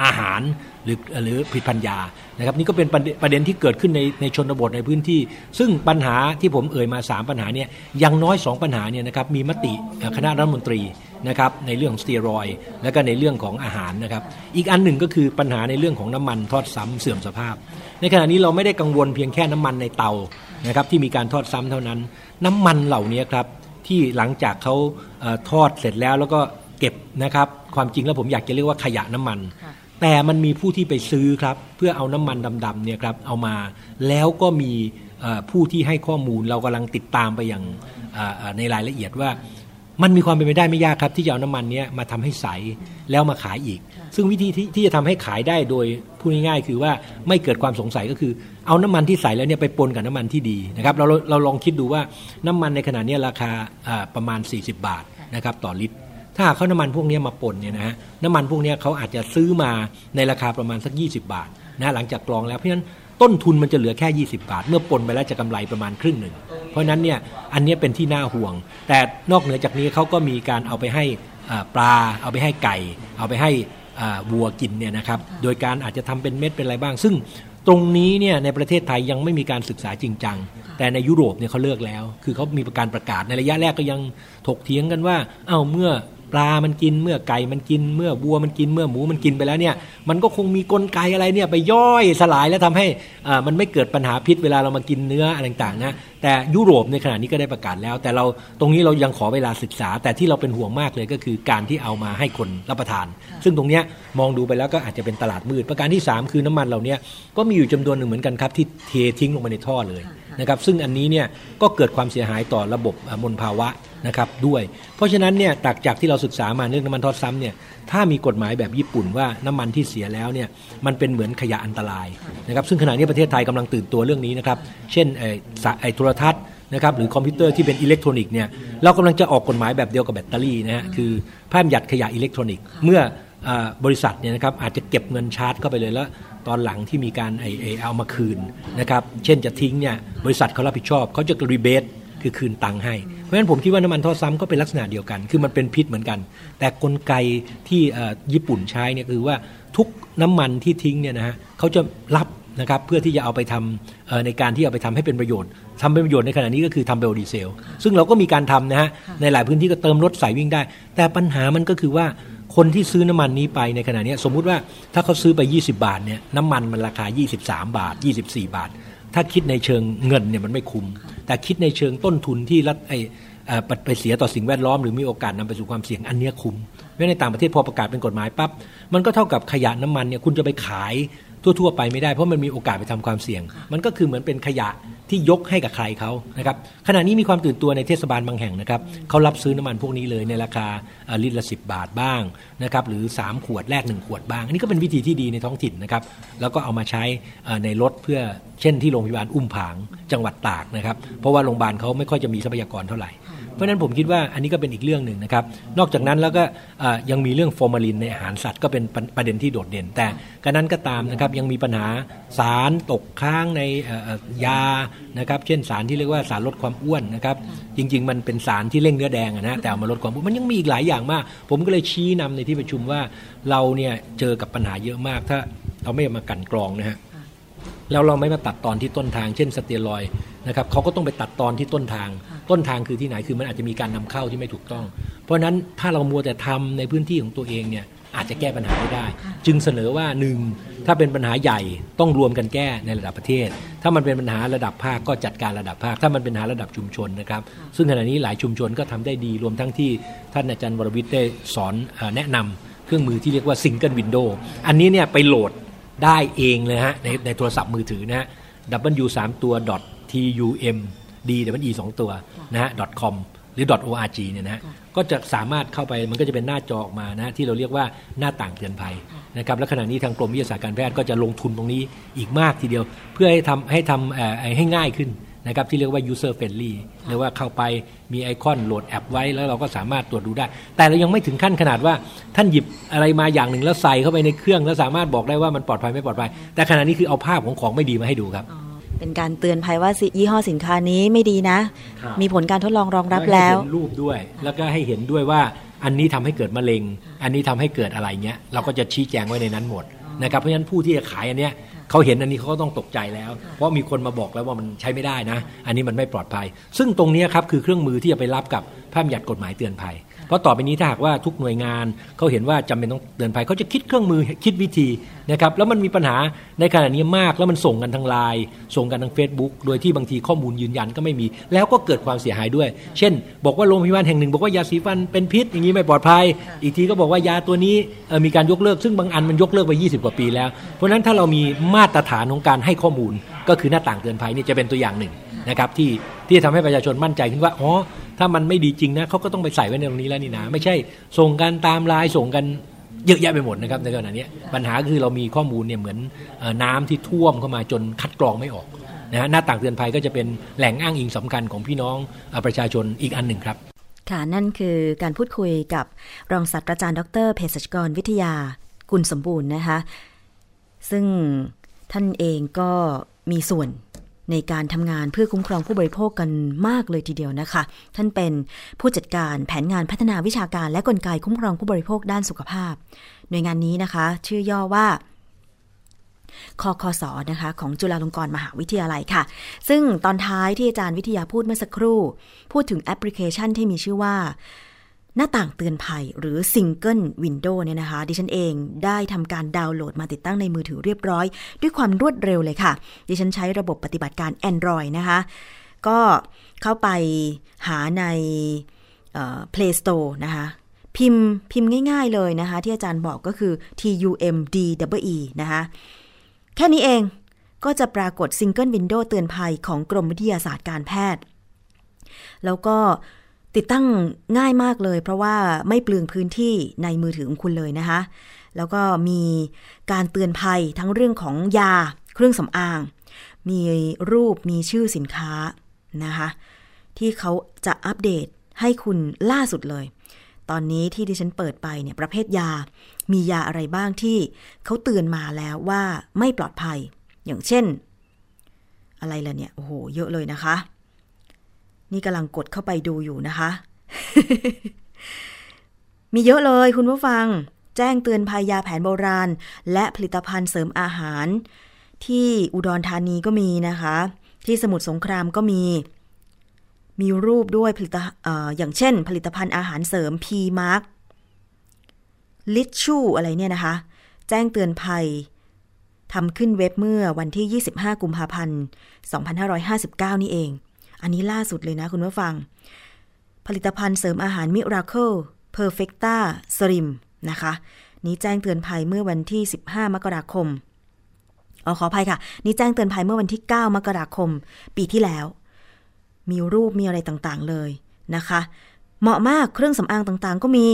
อาหารหรือหรือผิดพันยานะครับนี่ก็เป็นประเด็นที่เกิดขึ้นในในชนบทในพื้นที่ ซึ่งปัญหาที่ผมเอ่ยมา 3 ปัญหาเนี่ยยังน้อย 2 ปัญหาเนี่ยนะครับมีมติคณะรัฐมนตรี นะครับในเรื่องสเตียรอยและก็ในเรื่องของอาหารนะครับ อีกอันหนึ่งก็คือปัญหาในเรื่องของน้ำมันทอดซ้ำเสื่อมสภาพ ในขณะนี้เราไม่ได้กังวลเพียงแค่น้ำมันในเตานะครับที่มีการทอดซ้ำเท่านั้น น้ำมันเหล่านี้ครับที่หลังจากเขาทอดเสร็จแล้วแล้วก็เก็บนะครับความจริงแล้วผมอยากจะเรียกว่าขยะน้ำมัน แต่มันมีผู้ที่ไปซื้อครับเพื่อเอาน้ำมันดำๆเนี่ยครับเอามาแล้วก็มีผู้ที่ให้ข้อมูลเรากำลังติดตามไปอย่างในรายละเอียดว่า มันมีความเป็นไปได้ไม่ยากครับ ที่จะเอาน้ำมันนี้มาทำให้ใสแล้วมาขายอีก ซึ่งวิธีที่ที่จะทำให้ขายได้โดยพูดง่ายๆคือว่าไม่เกิดความสงสัยก็คือ เอาน้ำมันที่ใสแล้วเนี่ยไปปนกับน้ำมันที่ดีนะครับเราเราลองคิดดูว่าน้ำมันในขณะนี้ราคาประมาณ 40 บาทนะครับต่อลิตร ถ้าเขาน้ำมันพวกนี้มาปนเนี่ยนะฮะน้ำมันพวกนี้เขาอาจจะซื้อมาในราคาประมาณสัก 20 บาทนะหลังจากกรองแล้วเพราะฉะนั้น ต้นทุนมันจะเหลือแค่ 20 บาท เมื่อปนไปแล้วจะกำไรประมาณครึ่งหนึ่ง เพราะนั้นเนี่ยอันนี้เป็นที่น่าห่วง แต่นอกเหนือจากนี้เขาก็มีการเอาไปให้ปลา เอาไปให้ไก่ เอาไปให้วัวกินเนี่ยนะครับโดยการอาจจะทำเป็นเม็ดเป็นอะไรบ้าง ซึ่งตรงนี้เนี่ยในประเทศไทยยังไม่มีการศึกษาจริงจังแต่ในยุโรปเนี่ยเขาเลิกแล้ว คือเขามีการประกาศในระยะแรกก็ยังถกเถียงกันว่า เอ้าเมื่อ ปลามันกินเมื่อไก่มันกินเมื่อวัวมันกินเมื่อหมูมันกินไปแล้วเนี่ยมันก็คงมีกลไกอะไรเนี่ยไปย่อยสลายแล้วทำให้อ่ามันไม่เกิดปัญหาพิษเวลาเรามากินเนื้ออะไรต่างๆนะแต่ยุโรปในขณะนี้ก็ได้ประกาศแล้ว แต่เราตรงนี้เรายังขอเวลาศึกษา แต่ที่เราเป็นห่วงมากเลยก็คือการที่เอามาให้คนรับประทาน ซึ่งตรงนี้มองดูไปแล้วก็อาจจะเป็นตลาดมืดประการที่ 3 คือน้ำมันเหล่านี้ก็มีอยู่จำนวนหนึ่งเหมือนกันครับที่เททิ้งลงมาในท่อเลย นะครับซึ่งอันนี้เนี่ยก็เกิดความเสียหายต่อระบบมลภาวะนะครับด้วยเพราะฉะนั้นเนี่ยจากจากที่เราศึกษามาเรื่องน้ำมันทอดซ้ำเนี่ยถ้ามีกฎหมายแบบญี่ปุ่นว่าน้ำมันที่เสียแล้วเนี่ยมันเป็นเหมือนขยะอันตรายนะครับซึ่งขณะนี้ประเทศไทยกำลังตื่นตัวเรื่องนี้นะครับเช่นไอ้ไอ้โทรทัศน์นะครับหรือคอมพิวเตอร์ที่เป็นอิเล็กทรอนิกส์เนี่ยเรากำลังจะออกกฎหมายแบบเดียวกับแบตเตอรี่นะฮะคือพระราชบัญญัติขยะอิเล็กทรอนิกส์เมื่อบริษัทเนี่ยนะครับอาจจะเก็บเงินชาร์จเข้าไปเลยแล้ว ตอนหลังที่มีการไอ้เอาเอามาคืนนะครับเช่นจะทิ้งเนี่ยบริษัทเขารับผิดชอบเขาจะ rebate คือคืนตังค์ให้ เพราะฉะนั้นผมคิดว่าน้ำมันทอดซ้ำก็เป็นลักษณะเดียวกัน คือมันเป็นพิษเหมือนกัน แต่กลไกที่ญี่ปุ่นใช้เนี่ยคือว่าทุกน้ำมันที่ทิ้งเนี่ยนะฮะเขาจะรับนะครับเพื่อที่จะเอาไปทำในการที่เอาไปทำให้เป็นประโยชน์ทำเป็นประโยชน์ในขณะนี้ก็คือทำไบโอดีเซล ซึ่งเราก็มีการทำนะฮะในหลายพื้นที่ก็เติมรถใส่วิ่งได้ แต่ปัญหามันก็คือว่า คนที่ซื้อน้ำมันนี้ไปในขณะนี้สมมุติว่าถ้าเขาซื้อไป 20 บาทเนี่ยน้ำมันมันราคา 23 บาท 24 บาท ถ้าคิดในเชิงเงินเนี่ยมันไม่คุ้ม แต่คิดในเชิงต้นทุนที่รัฐไอไปเสียต่อสิ่งแวดล้อมหรือมีโอกาสนำไปสู่ความเสี่ยงอันนี้คุ้มเพราะในต่างประเทศพอประกาศเป็นกฎหมายปั๊บมันก็เท่ากับขยะน้ำมันเนี่ยคุณจะไปขายทั่ว ๆ ไปไม่ได้เพราะมันมีโอกาสไปทำความเสี่ยง มันก็คือเหมือนเป็นขยะ ที่ยกให้กับใครเขานะครับขณะนี้มีความตื่นตัวในเทศบาลบางแห่งนะครับเขารับซื้อน้ำมันพวกนี้เลยในราคาลิตรละสิบาทบ้างนะครับหรือ 3 ขวดแลก1ขวดบ้าง อันนี้ก็เป็นวิธีที่ดีในท้องถิ่นนะครับแล้วก็เอามาใช้ในรถเพื่อเช่นที่โรงพยาบาลอุ้มผางจังหวัดตากนะครับเพราะว่าโรงพยาบาลเขาไม่ค่อยจะมีทรัพยากรเท่าไหร่ ราะฉะนั้นผมคิดว่าอันนี้ก็เป็นอีกเรื่องหนึ่งนะครับ นอกจากนั้นแล้วก็ยังมีเรื่องฟอร์มาลินในอาหารสัตว์ก็เป็นประเด็นที่โดดเด่น แต่กันนั้นก็ตามนะครับยังมีปัญหาสารตกค้างในยานะครับเช่นสารที่เรียกว่าสารลดความอ้วนนะครับจริง ๆ มันเป็นสารที่เร่งเนื้อแดงนะแต่เอามาลดความอ้วนมันยังมีอีกหลายอย่างมาก ผมก็เลยชี้นำในที่ประชุมว่าเราเนี่ยเจอกับปัญหาเยอะมากถ้าเราไม่มากันกรองนะฮะ แล้วเราไม่มาตัดตอนที่ต้นทาง เช่นสเตียรอยนะครับเขาก็ต้องไปตัดตอนที่ต้นทาง ต้นทางคือที่ไหนคือมันอาจจะมีการนำเข้าที่ไม่ถูกต้อง เพราะฉะนั้นถ้าเรามัวแต่ทำในพื้นที่ของตัวเองเนี่ยอาจจะแก้ปัญหาไม่ได้ จึงเสนอว่าหนึ่งถ้าเป็นปัญหาใหญ่ต้องรวมกันแก้ในระดับประเทศ ถ้ามันเป็นปัญหาระดับภาคก็จัดการระดับภาค ถ้ามันเป็นปัญหาระดับชุมชนนะครับ ซึ่งขณะนี้หลายชุมชนก็ทำได้ดีรวมทั้งที่ท่านอาจารย์วรวิทย์ได้สอนแนะนำเครื่องมือที่เรียกว่า Single Window อันนี้เนี่ยไปโหลด ได้เองเลยฮะในในโทรศัพท์มือถือนะฮะ w 3ตัว tum d w e สองตัวนะฮะ .com หรือ .org เนี่ยนะฮะก็จะสามารถเข้าไปมันก็จะเป็นหน้าจอออกมานะที่เราเรียกว่าหน้าต่างเตือนภัยนะครับและขณะนี้ทางกรมวิทยาศาสตร์การแพทย์ก็จะลงทุนตรงนี้อีกมากทีเดียว เพื่อให้ทำให้ทำให้ง่ายขึ้น นะครับที่เรียกว่า user friendly เรียกว่าเข้าไปมีไอคอนโหลดแอปไว้แล้วเราก็สามารถตรวจดูได้ แต่เรายังไม่ถึงขั้นขนาดว่าท่านหยิบอะไรมาอย่างหนึ่งแล้วใส่เข้าไปในเครื่อง แล้วสามารถบอกได้ว่ามันปลอดภัยไม่ปลอดภัย แต่ขณะนี้คือเอาภาพของของไม่ดีมาให้ดูครับเป็นการเตือนภัยว่าสิยี่ห้อสินค้านี้ไม่ดีนะครับมีผลการทดลองรองรับแล้วให้เห็นรูปด้วย แล้วก็ให้เห็นด้วยว่าอันนี้ทำให้เกิดมะเร็ง อันนี้ทำให้เกิดอะไรเงี้ยเราก็จะชี้แจงไว้ในนั้นหมดนะครับเพราะฉะนั้นผู้ที่จะขายอันเนี้ย เขาเห็นอันนี้เขาก็ต้องตกใจแล้ว เพราะมีคนมาบอกแล้วว่ามันใช้ไม่ได้นะ อันนี้มันไม่ปลอดภัย ซึ่งตรงเนี้ยครับคือเครื่องมือที่จะไปรับกับพระบัญญัติกฎหมายเตือนภัย เพราะต่อไปนี้ถ้าหากว่าทุกหน่วยงานเขาเห็นว่าจำเป็นต้องเตือนภัยเขาจะคิดเครื่องมือคิดวิธีนะครับแล้วมันมีปัญหาในขณะนี้มากแล้วมันส่งกันทางไลน์ส่งกันทาง Facebook โดยที่บางทีข้อมูลยืนยันก็ไม่มี แล้วก็เกิดความเสียหายด้วย เช่น บอกว่าโรงพยาบาลแห่งหนึ่ง บอกว่ายาสีฟันเป็นพิษอย่างนี้ไม่ปลอดภัย อีกทีก็บอกว่ายาตัวนี้มีการยกเลิกซึ่งบางอันมันยกเลิกไป 20 กว่าปีแล้ว เพราะฉะนั้นถ้าเรามีมาตรฐานของการให้ข้อมูลก็คือหน้าต่างเตือนภัยนี่จะเป็นตัวอย่างหนึ่งนะครับที่ ที่จะทำให้ประชาชนมั่นใจขึ้นว่าอ๋อถ้ามันไม่ดีจริงนะเขาก็ต้องไปใส่ไว้ในตรงนี้แล้วนี่นะไม่ใช่ส่งกันตามไลน์ส่งกันเยอะแยะไปหมดนะครับในขณะนี้ปัญหาคือเรามีข้อมูลเนี่ยเหมือนน้ำที่ท่วมเข้ามาจนคัดกรองไม่ออกนะฮะหน้าต่างเตือนภัยก็จะเป็นแหล่งอ้างอิงสำคัญของพี่น้องอประชาชนอีกอันหนึ่งครับ ค่ะนั่นคือการพูดคุยกับรองศาสตราจารย์ดรเภสัชกรวิทยากุลสมบูรณ์นะคะซึ่งท่านเองก็มีส่วน ในการทำงานเพื่อคุ้มครองผู้บริโภคกันมากเลยทีเดียวนะคะ ท่านเป็นผู้จัดการแผนงานพัฒนาวิชาการและกลไกคุ้มครองผู้บริโภคด้านสุขภาพ หน่วยงานนี้นะคะ ชื่อย่อว่าคอคสอนะคะของจุฬาลงกรณ์มหาวิทยาลัยค่ะ ซึ่งตอนท้ายที่อาจารย์วิทยาพูดเมื่อสักครู่ พูดถึงแอปพลิเคชันที่มีชื่อว่า หน้าต่างเตือนภัยหรือ Single Window เนี่ยนะคะ ดิฉันเองได้ทำการดาวน์โหลดมาติดตั้งในมือถือเรียบร้อย ด้วยความรวดเร็วเลยค่ะ ดิฉันใช้ระบบปฏิบัติการ Android นะคะ ก็เข้าไปหาในเอ่อ Play Store นะคะ พิมพ์พิมพ์ง่ายๆเลยนะคะ ที่อาจารย์บอกก็คือ T U M D W E นะคะ แค่นี้เองก็จะปรากฏ Single Window เตือนภัยของกรมวิทยาศาสตร์การแพทย์ แล้วก็ ติดตั้งง่ายมากเลย เพราะว่าไม่เปลืองพื้นที่ในมือถือของคุณเลยนะคะ แล้วก็มีการเตือนภัยทั้งเรื่องของยาเครื่องสำอาง มีรูปมีชื่อสินค้านะคะ ที่เขาจะอัปเดตให้คุณล่าสุดเลย ตอนนี้ที่ดิฉันเปิดไปเนี่ยประเภทยา มียาอะไรบ้างที่เขาเตือนมาแล้วว่าไม่ปลอดภัย อย่างเช่น อะไรล่ะเนี่ย โอ้โห เยอะเลยนะคะ นี่กำลังกดเข้าไปดูอยู่นะคะ มีเยอะเลยคุณผู้ฟัง แจ้งเตือนภัยยาแผนโบราณ และผลิตภัณฑ์เสริมอาหาร ที่อุดรธานีก็มีนะคะ ที่สมุทรสงครามก็มี มีรูปด้วยผลิตอออย่างเช่น ผลิตภัณฑ์อาหารเสริม P Mark ลิชชูอะไรเนี่ยนะคะ แจ้งเตือนภัยทำขึ้นเว็บเมื่อวันที่ 25 กุมภาพันธ์ 2559 นี่เอง อันนี้ล่าสุดเลยนะคุณผู้ฟัง ผลิตภัณฑ์เสริมอาหาร Miracle Perfecta Slim นะคะ นี้แจ้งเตือนภัยเมื่อวันที่ 15 มกราคมอ๋อขออภัยค่ะ นี่แจ้งเตือนภัยเมื่อวันที่ 9 มกราคม ปีที่แล้ว มีรูปมีอะไรต่างๆเลยนะคะ เหมาะมากเครื่องสำอางต่างๆ ก็มี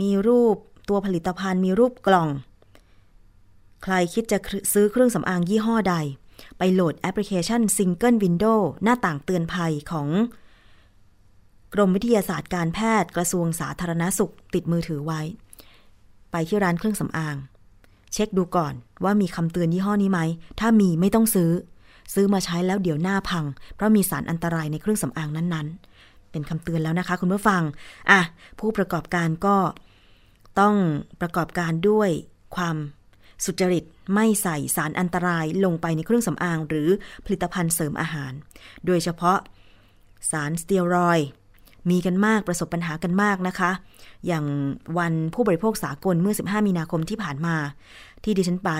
มีรูปตัวผลิตภัณฑ์มีรูปกล่อง ใครคิดจะซื้อเครื่องสำอางยี่ห้อใด ไปโหลดแอปพลิเคชัน Single Window หน้าต่างเตือนภัยของกรมวิทยาศาสตร์การแพทย์กระทรวงสาธารณสุขติดมือถือไว้ ไปที่ร้านเครื่องสำอาง เช็คดูก่อนว่ามีคำเตือนยี่ห้อนี้ไหม ถ้ามีไม่ต้องซื้อ ซื้อมาใช้แล้วเดี๋ยวหน้าพัง เพราะมีสารอันตรายในเครื่องสำอางนั้นๆ เป็นคำเตือนแล้วนะคะ คุณผู้ฟัง อะ ผู้ประกอบการก็ต้องประกอบการด้วยความ สุจริตไม่ใส่สารอันตรายลงไปในเครื่องสำอางหรือผลิตภัณฑ์เสริมอาหาร โดยเฉพาะสารสเตียรอยมีกันมากประสบปัญหากันมากนะคะ อย่างวันผู้บริโภคสากลเมื่อ 15 มีนาคมที่ผ่านมา ที่ดิฉันไป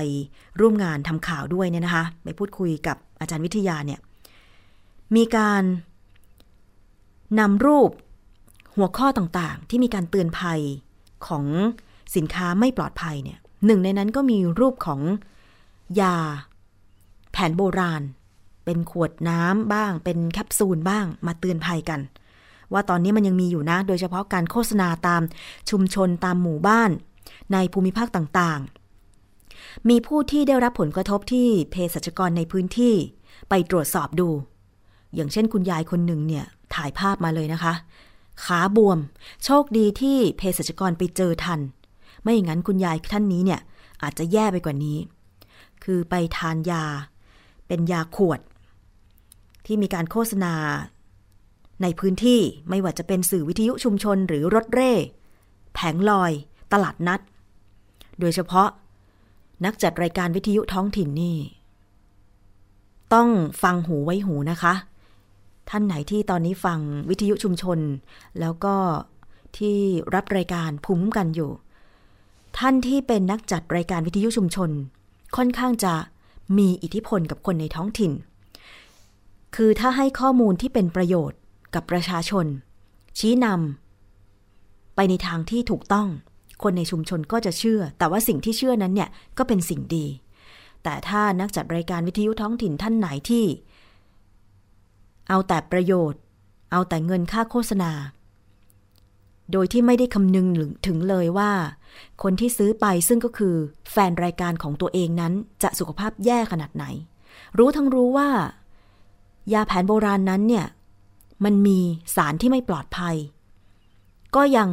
ร่วมงานทำข่าวด้วยเนี่ยนะคะ ไปพูดคุยกับอาจารย์วิทยาเนี่ย มีการนำรูปหัวข้อต่างๆ ที่มีการเตือนภัยของสินค้าไม่ปลอดภัยเนี่ย หนึ่งในนั้นก็มีรูปของยา แผนโบราณ เป็นขวดน้ำบ้าง เป็นแคปซูลบ้างมาเตือนภัยกัน ว่าตอนนี้มันยังมีอยู่นะ โดยเฉพาะการโฆษณาตามชุมชนตามหมู่บ้าน ในภูมิภาคต่างๆ มีผู้ที่ได้รับผลกระทบที่เภสัชกรในพื้นที่ไปตรวจสอบดู อย่างเช่นคุณยายคนหนึ่งเนี่ยถ่ายภาพมาเลยนะคะ ขาบวม โชคดีที่เภสัชกรไปเจอทัน ไม่อย่างนั้นคุณยายท่านนี้เนี่ยอาจจะแย่ไปกว่านี้ คือไปทานยา เป็นยาขวด ที่มีการโฆษณา ในพื้นที่ไม่ว่าจะเป็นสื่อวิทยุชุมชนหรือรถเร่ แผงลอย ตลาดนัด โดยเฉพาะ นักจัดรายการวิทยุท้องถิ่นนี่ ต้องฟังหูไว้หูนะคะ ท่านไหนที่ตอนนี้ฟังวิทยุชุมชน แล้วก็ที่รับรายการภูมิคุ้มกันอยู่ ท่านที่เป็นนักจัดรายการวิทยุชุมชน ค่อนข้างจะมีอิทธิพลกับคนในท้องถิ่น คือถ้าให้ข้อมูลที่เป็นประโยชน์กับประชาชน ชี้นำไปในทางที่ถูกต้อง คนในชุมชนก็จะเชื่อ แต่ว่าสิ่งที่เชื่อนั้นเนี่ยก็เป็นสิ่งดี แต่ถ้านักจัดรายการวิทยุท้องถิ่นท่านไหนที่ เอาแต่ประโยชน์ เอาแต่เงินค่าโฆษณา โดยที่ไม่ได้คำนึงถึงเลยว่า คนที่ซื้อไปซึ่งก็คือแฟนรายการของตัวเองนั้นจะสุขภาพแย่ขนาดไหน รู้ทั้งรู้ว่า ยาแผนโบราณนั้นเนี่ย มันมีสารที่ไม่ปลอดภัย ก็ยัง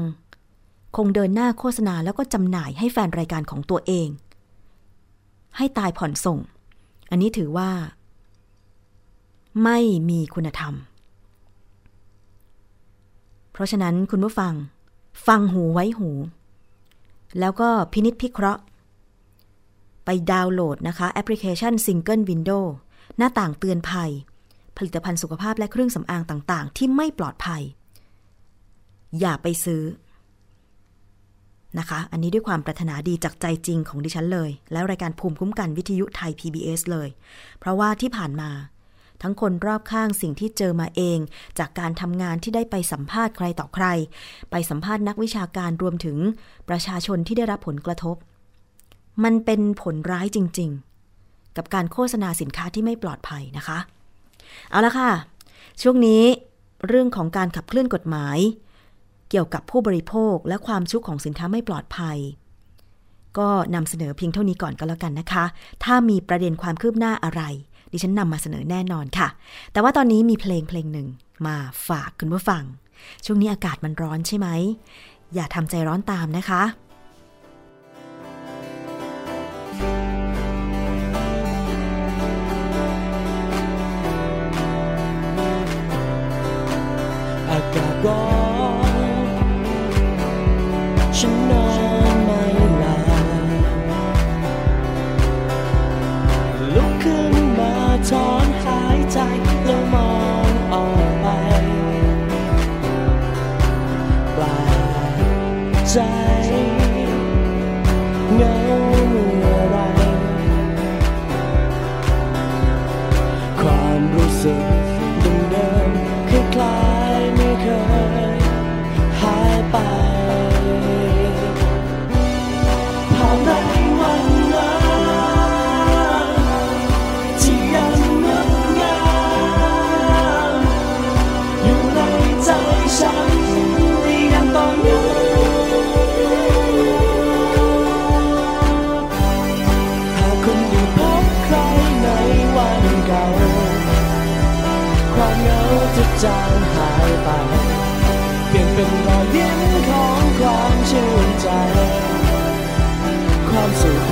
คงเดินหน้าโฆษณาแล้วก็จำหน่ายให้แฟนรายการของตัวเอง ให้ตายผ่อนส่ง อันนี้ถือว่า ไม่มีคุณธรรม เพราะฉะนั้นคุณผู้ฟัง ฟังหูไว้หู แล้วก็พินิษพิเคราะห์ ไปดาวน์โหลดนะคะแอปพลิเคชัน Single Window หน้าต่างเตือนภัย ผลิตภัณฑ์สุขภาพและเครื่องสำอางต่างๆ ที่ไม่ปลอดภัย อย่าไปซื้อนะคะ อันนี้ด้วยความปรารถนาดีจากใจจริงของดิฉันเลย แล้วรายการภูมิคุ้มกันวิทยุไทย PBS เลย เพราะว่าที่ผ่านมา ทั้งคนรอบข้างสิ่งที่เจอมาเอง จากการทำงานที่ได้ไปสัมภาษณ์ใครต่อใคร ไปสัมภาษณ์นักวิชาการรวมถึงประชาชนที่ได้รับผลกระทบ มันเป็นผลร้ายจริง ๆ กับการโฆษณาสินค้าที่ไม่ปลอดภัยนะคะ เอาละค่ะ ช่วงนี้เรื่องของการขับเคลื่อนกฎหมาย เกี่ยวกับผู้บริโภคและความชุกของสินค้าไม่ปลอดภัย ก็นำเสนอเพียงเท่านี้ก่อนก็แล้วกันนะคะ ถ้ามีประเด็นความคืบหน้าอะไร ดิฉันนำมาเสนอแน่นอนค่ะ แต่ว่าตอนนี้มีเพลงเพลงหนึ่งมาฝากคุณผู้ฟัง ช่วงนี้อากาศมันร้อนใช่ไหม อย่าทำใจร้อนตามนะคะ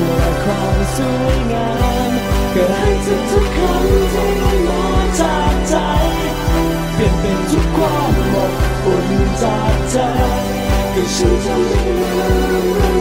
ความสุขและความสวยงามเกิดให้ทุกทุกครั้งที่มันมาจากใจ เปลี่ยนเป็นทุกความอบอุ่นจากเธอก็ฉันจะไม่ลืม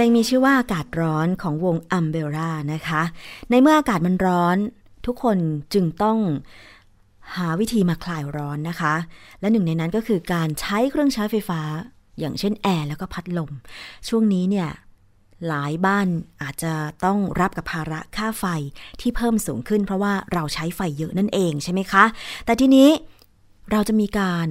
ลงมีชื่อว่าอากาศร้อนของวงอัมเบร่านะคะ ในเมื่ออากาศมันร้อนทุกคนจึงต้องหาวิธีมาคลายร้อนนะคะ และหนึ่งในนั้นก็คือการใช้เครื่องใช้ไฟฟ้า อย่างเช่นแอร์แล้วก็พัดลม ช่วงนี้เนี่ยหลายบ้านอาจจะต้องรับกับภาระค่าไฟที่เพิ่มสูงขึ้น เพราะว่าเราใช้ไฟเยอะนั่นเองใช่ไหมคะ แต่ทีนี้เราจะมีการ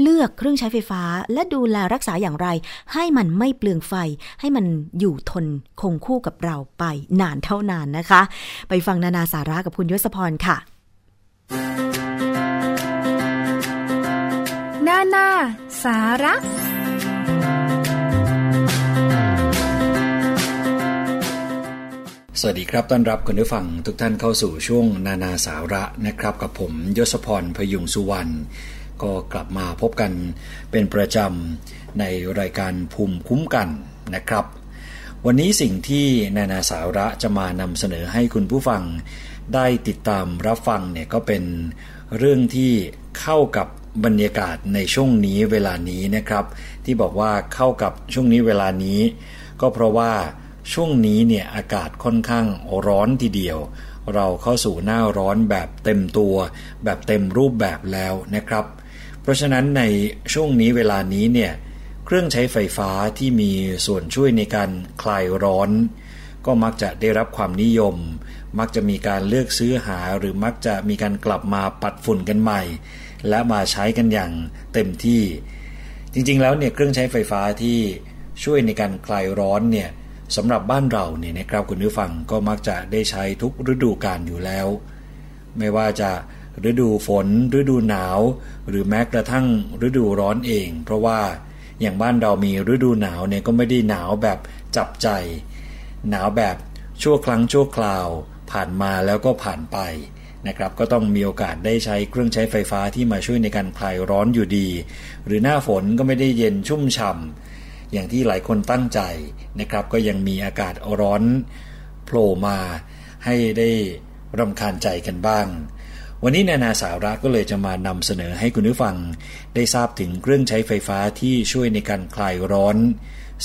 เลือกเครื่องใช้ไฟฟ้าและดูแลรักษาอย่างไร ให้มันไม่เปลืองไฟ ให้มันอยู่ทนคงคู่กับเราไปนานเท่านานนะคะ ไปฟังนานาสาระกับคุณยศพรค่ะ นานาสาระสวัสดีครับต้อนรับคุณผู้ฟังทุกท่านเข้าสู่ช่วงนานาสาระนะครับ กับผมยศพรพยุงสุวรรณ ก็กลับมาพบกันเป็นประจำในรายการภูมิคุ้มกันนะครับ วันนี้สิ่งที่นานาสาระจะมานำเสนอให้คุณผู้ฟัง ได้ติดตามรับฟังเนี่ยก็เป็นเรื่องที่เข้ากับบรรยากาศในช่วงนี้เวลานี้นะครับ ที่บอกว่าเข้ากับช่วงนี้เวลานี้ ก็เพราะว่าช่วงนี้เนี่ยอากาศค่อนข้างร้อนทีเดียว เราเข้าสู่หน้าร้อนแบบเต็มตัว แบบเต็มรูปแบบแล้วนะครับ เพราะฉะนั้นในช่วงนี้เวลานี้เนี่ยเครื่องใช้ไฟฟ้าที่มีส่วนช่วยในการคลายร้อน ก็มักจะได้รับความนิยม มักจะมีการเลือกซื้อหาหรือมักจะมีการกลับมาปัดฝุ่นกันใหม่ และมาใช้กันอย่างเต็มที่ จริงๆแล้วเนี่ยเครื่องใช้ไฟฟ้าที่ช่วยในการคลายร้อนเนี่ยสำหรับบ้านเราเนี่ยนะครับคุณผู้ฟังก็มักจะได้ใช้ทุกฤดูกาลอยู่แล้ว ไม่ว่าจะ ฤดูฝน ฤดูหนาว หรือแม้กระทั่งฤดูร้อนเอง เพราะว่าอย่างบ้านเรามีฤดูหนาวเนี่ยก็ไม่ได้หนาวแบบจับใจ หนาวแบบชั่วครั้งชั่วคราว ผ่านมาแล้วก็ผ่านไปนะครับก็ต้องมีโอกาสได้ใช้เครื่องใช้ไฟฟ้าที่มาช่วยในการคลายร้อนอยู่ดี หรือหน้าฝนก็ไม่ได้เย็นชุ่มฉ่ำอย่างที่หลายคนตั้งใจนะครับ ก็ยังมีอากาศร้อนโผล่มาให้ได้รำคาญใจกันบ้าง วันนี้นานาสาระก็เลยจะมานำเสนอให้คุณผู้ฟัง ได้ทราบถึงเครื่องใช้ไฟฟ้าที่ช่วยในการคลายร้อน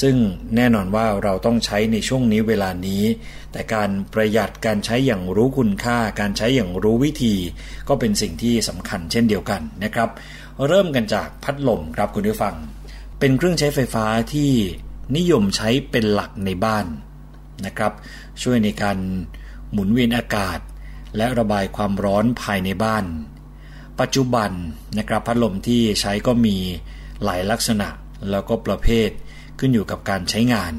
ซึ่งแน่นอนว่าเราต้องใช้ในช่วงนี้เวลานี้ แต่การประหยัดการใช้อย่างรู้คุณค่า การใช้อย่างรู้วิธี ก็เป็นสิ่งที่สำคัญเช่นเดียวกันนะครับ เริ่มกันจากพัดลมครับคุณผู้ฟัง เป็นเครื่องใช้ไฟฟ้าที่นิยมใช้เป็นหลักในบ้านนะครับ ช่วยในการหมุนเวียนอากาศ และระบายความร้อนภายในบ้าน ปัจจุบันนะครับพัดลมที่ใช้ก็มีหลายลักษณะแล้วก็ประเภทขึ้นอยู่กับการใช้งาน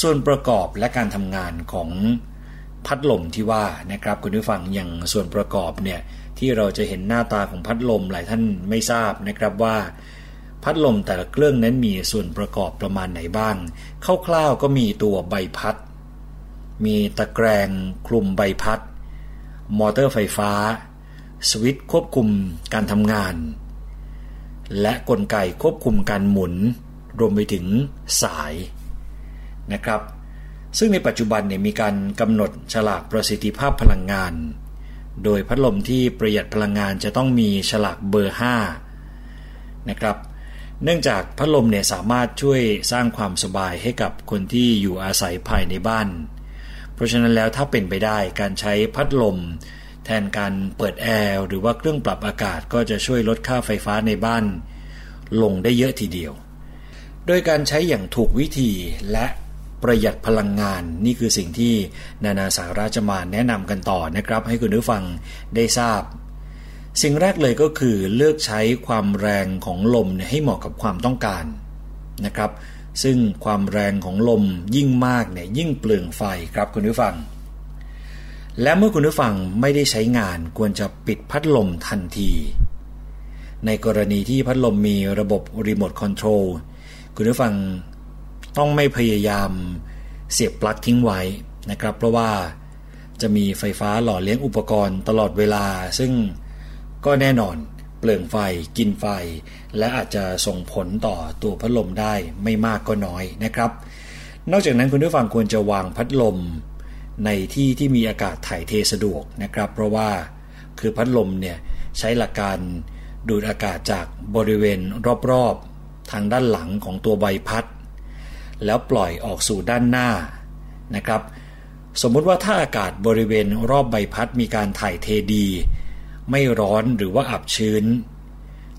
ส่วนประกอบและการทำงานของพัดลมที่ว่านะครับคุณผู้ฟังอย่างส่วนประกอบเนี่ยที่เราจะเห็นหน้าตาของพัดลมหลายท่านไม่ทราบนะครับว่า พัดลมแต่ละเครื่องนั้นมีส่วนประกอบประมาณไหนบ้างคร่าวๆก็มีตัวใบพัด มีตะแกรงคลุมใบพัด มอเตอร์ไฟฟ้า สวิตช์ควบคุมการทำงาน และกลไกควบคุมการหมุน รวมไปถึงสายนะครับ ซึ่งในปัจจุบันเนี่ยมีการกำหนดฉลากประสิทธิภาพพลังงาน โดยพัดลมที่ประหยัดพลังงานจะต้องมีฉลากเบอร์ 5 นะครับเนื่องจากพัดลมเนี่ยสามารถช่วยสร้างความสบายให้กับคนที่อยู่อาศัยภายในบ้าน เพราะฉะนั้นแล้วถ้าเป็นไปได้การใช้พัดลม แทนการเปิดแอร์หรือว่าเครื่องปรับอากาศก็จะช่วยลดค่าไฟฟ้าในบ้าน ลงได้เยอะทีเดียว โดยการใช้อย่างถูกวิธีและประหยัดพลังงานนี่คือสิ่งที่นานาสาราจะมาแนะนำกันต่อนะครับ ให้คุณผู้ฟังได้ทราบ สิ่งแรกเลยก็คือเลือกใช้ความแรงของลมให้เหมาะกับความต้องการนะครับ ซึ่งความแรงของลมยิ่งมากเนี่ยยิ่งเปลืองไฟครับคุณผู้ฟัง และเมื่อคุณผู้ฟังไม่ได้ใช้งานควรจะปิดพัดลมทันที ในกรณีที่พัดลมมีระบบรีโมทคอนโทรลคุณผู้ฟังต้องไม่พยายามเสียบปลั๊กทิ้งไว้นะครับ เพราะว่าจะมีไฟฟ้าหล่อเลี้ยงอุปกรณ์ตลอดเวลา ซึ่งก็แน่นอน เปลืองไฟกินไฟ และอาจจะส่งผลต่อตัวพัดลมได้ไม่มากก็น้อยนะครับ นอกจากนั้นคุณผู้ฟังควรจะวางพัดลม ในที่ที่มีอากาศถ่ายเทสะดวกนะครับ เพราะว่าคือพัดลมเนี่ยใช้หลักการดูดอากาศจากบริเวณรอบๆ ทางด้านหลังของตัวใบพัด แล้วปล่อยออกสู่ด้านหน้านะครับ สมมุติว่าถ้าอากาศบริเวณรอบใบพัดมีการถ่ายเทดี ไม่ร้อนหรือว่าอับชื้น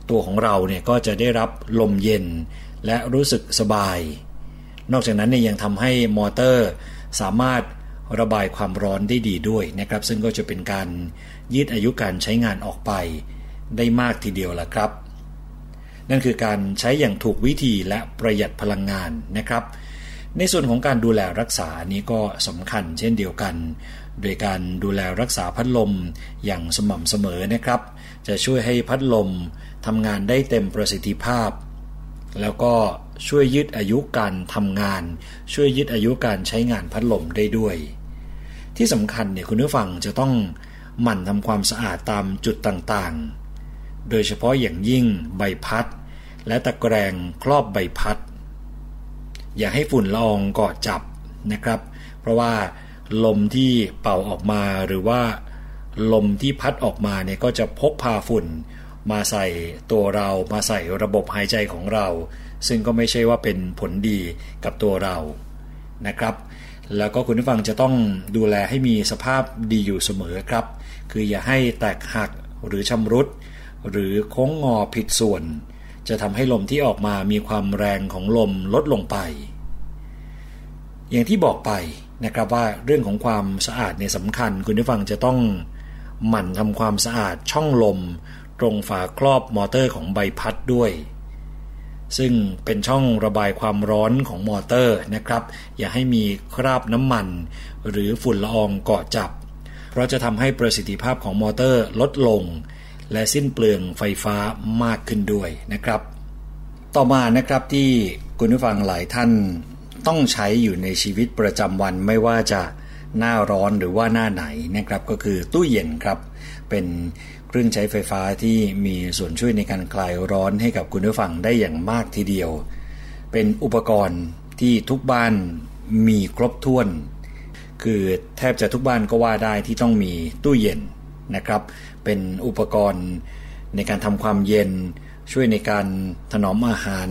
ตัวของเราเนี่ยก็จะได้รับลมเย็นและรู้สึกสบาย นอกจากนั้นเนี่ยยังทำให้มอเตอร์สามารถระบายความร้อนได้ดีด้วยนะครับ ซึ่งก็จะเป็นการยืดอายุการใช้งานออกไป ได้มากทีเดียวละครับ นั่นคือการใช้อย่างถูกวิธีและประหยัดพลังงานนะครับ ในส่วนของการดูแลรักษานี้ก็สำคัญเช่นเดียวกัน โดยการดูแลรักษาพัดลมอย่างสม่ำเสมอนะครับ จะช่วยให้พัดลมทำงานได้เต็มประสิทธิภาพ แล้วก็ช่วยยืดอายุการทำงาน ช่วยยืดอายุการใช้งานพัดลมได้ด้วย ที่สำคัญเนี่ยคุณผู้ฟังจะต้องหมั่นทำความสะอาดตามจุดต่างๆ โดยเฉพาะอย่างยิ่งใบพัด และตะแกรงครอบใบพัด อย่าให้ฝุ่นละอองเกาะจับนะครับ เพราะว่า ลมที่เป่าออกมาหรือว่าลมที่พัดออกมาเนี่ยก็จะพกพาฝุ่น มาใส่ตัวเรามาใส่ระบบหายใจของเรา ซึ่งก็ไม่ใช่ว่าเป็นผลดีกับตัวเรานะครับ แล้วก็คุณผู้ฟังจะต้องดูแลให้มีสภาพดีอยู่เสมอครับ คืออย่าให้แตกหักหรือชำรุด หรือโค้งงอผิดส่วน จะทำให้ลมที่ออกมามีความแรงของลมลดลงไป อย่างที่บอกไป นะครับว่าเรื่องของความสะอาดในสำคัญ คุณผู้ฟังจะต้องหมั่นทำความสะอาดช่องลม ตรงฝาครอบมอเตอร์ของใบพัดด้วย ซึ่งเป็นช่องระบายความร้อนของมอเตอร์นะครับ อย่าให้มีคราบน้ำมัน หรือฝุ่นละอองเกาะจับ เพราะจะทำให้ประสิทธิภาพของมอเตอร์ลดลง และสิ้นเปลืองไฟฟ้ามากขึ้นด้วยนะครับ ต่อมานะครับที่คุณผู้ฟังหลายท่าน ต้องใช้อยู่ในชีวิตประจำวันไม่ว่าจะหน้าร้อนหรือว่าหน้าไหนนะครับก็คือตู้เย็นครับ เป็นเครื่องใช้ไฟฟ้าที่มีส่วนช่วยในการคลายร้อนให้กับคุณผู้ฟังได้อย่างมากทีเดียว เป็นอุปกรณ์ที่ทุกบ้านมีครบถ้วน คือแทบจะทุกบ้านก็ว่าได้ที่ต้องมีตู้เย็นนะครับ เป็นอุปกรณ์ในการทำความเย็น ช่วยในการถนอมอาหาร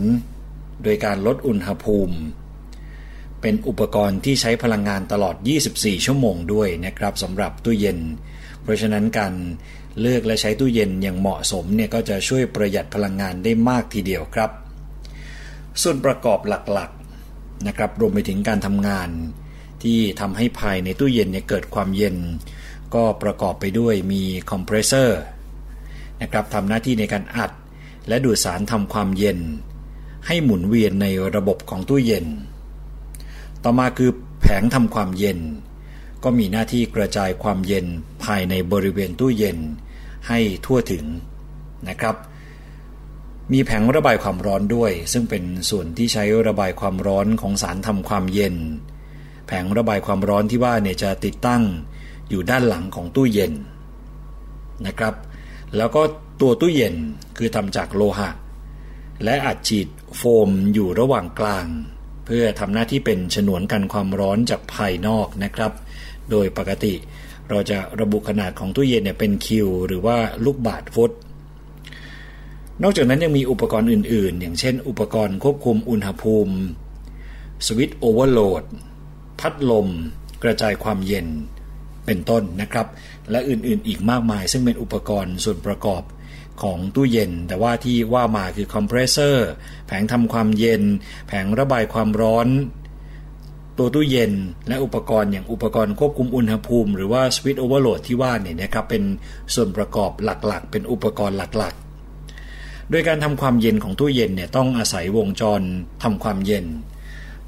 โดยการลดอุณหภูมิ เป็นอุปกรณ์ที่ใช้พลังงานตลอด 24 ชั่วโมงด้วยนะครับสำหรับตู้เย็น เพราะฉะนั้นการเลือกและใช้ตู้เย็นอย่างเหมาะสมเนี่ยก็จะช่วยประหยัดพลังงานได้มากทีเดียวครับ ส่วนประกอบหลักๆนะครับรวมไปถึงการทำงาน ที่ทำให้ภายในตู้เย็นเนี่ยเกิดความเย็น ก็ประกอบไปด้วยมีคอมเพรสเซอร์นะครับทำหน้าที่ในการอัด และดูดสารทำความเย็น ให้หมุนเวียนในระบบของตู้เย็น ต่อมาคือแผงทำความเย็น ก็มีหน้าที่กระจายความเย็นภายในบริเวณตู้เย็นให้ทั่วถึงนะครับ มีแผงระบายความร้อนด้วย ซึ่งเป็นส่วนที่ใช้ระบายความร้อนของสารทำความเย็น แผงระบายความร้อนที่ว่าเนี่ยจะติดตั้งอยู่ด้านหลังของตู้เย็นนะครับ แล้วก็ตัวตู้เย็นคือทำจากโลหะ และอัดฉีดโฟมอยู่ระหว่างกลาง เพื่อทำหน้าที่เป็นฉนวนกันความร้อนจากภายนอกนะครับ โดยปกติเราจะระบุขนาดของตู้เย็นเนี่ยเป็นคิวหรือว่าลูกบาทฟุต นอกจากนั้นยังมีอุปกรณ์อื่นๆ อย่างเช่น อุปกรณ์ควบคุมอุณหภูมิ สวิตช์โอเวอร์โหลด พัดลม กระจายความเย็น เป็นต้นนะครับ และอื่นๆอีกมากมาย ซึ่งเป็นอุปกรณ์ส่วนประกอบ ของตู้เย็น แต่ว่าที่ว่ามาคือคอมเพรสเซอร์แผงทำความเย็น แผงระบายความร้อน ตัวตู้เย็น และอุปกรณ์อย่างอุปกรณ์ควบคุมอุณหภูมิ หรือว่าสวิตช์ overload ที่ว่าเนี่ยนะครับเป็นส่วนประกอบหลักๆ เป็นอุปกรณ์หลักๆ โดยการทำความเย็นของตู้เย็นเนี่ยต้องอาศัยวงจรทำความเย็น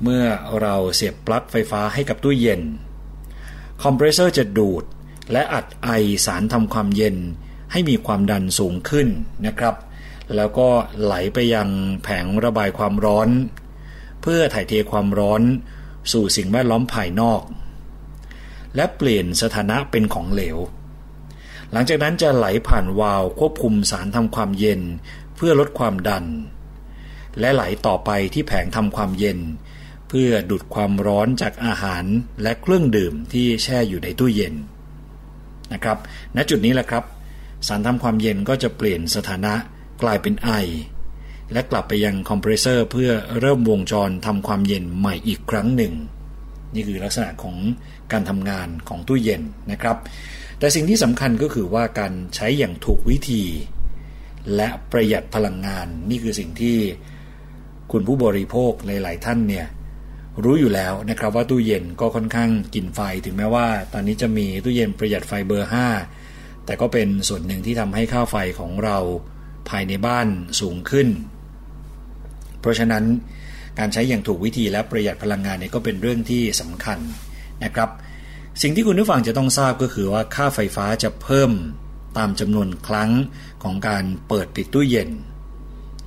เมื่อเราเสียบปลั๊กไฟฟ้าให้กับตู้เย็นคอมเพรสเซอร์จะดูดและอัดไอสารทำความเย็น ให้มีความดันสูงขึ้นนะครับ แล้วก็ไหลไปยังแผงระบายความร้อน เพื่อถ่ายเทความร้อนสู่สิ่งแวดล้อมภายนอก และเปลี่ยนสถานะเป็นของเหลว หลังจากนั้นจะไหลผ่านวาล์วควบคุมสารทำความเย็นเพื่อลดความดัน และไหลต่อไปที่แผงทำความเย็น เพื่อดูดความร้อนจากอาหารและเครื่องดื่มที่แช่อยู่ในตู้เย็นนะครับ ณจุดนี้แหละครับ สารทำความเย็นก็จะเปลี่ยนสถานะกลายเป็นไอ และกลับไปยังคอมเพรสเซอร์เพื่อเริ่มวงจรทำความเย็นใหม่อีกครั้งหนึ่ง นี่คือลักษณะของการทำงานของตู้เย็นนะครับ แต่สิ่งที่สำคัญก็คือว่าการใช้อย่างถูกวิธี และประหยัดพลังงาน นี่คือสิ่งที่คุณผู้บริโภคหลาย ๆ ท่านเนี่ยรู้อยู่แล้วนะครับว่าตู้เย็นก็ค่อนข้างกินไฟถึงแม้ว่า ตอนนี้จะมีตู้เย็นประหยัดไฟเบอร์ 5 แต่ก็เป็นส่วนหนึ่งที่ทำให้ค่าไฟของเราภายในบ้านสูงขึ้น เพราะฉะนั้นการใช้อย่างถูกวิธีและประหยัดพลังงานเนี่ยก็เป็นเรื่องที่สำคัญนะครับ สิ่งที่คุณผู้ฟังจะต้องทราบก็คือว่าค่าไฟฟ้าจะเพิ่มตามจำนวนครั้งของการเปิดปิดตู้เย็น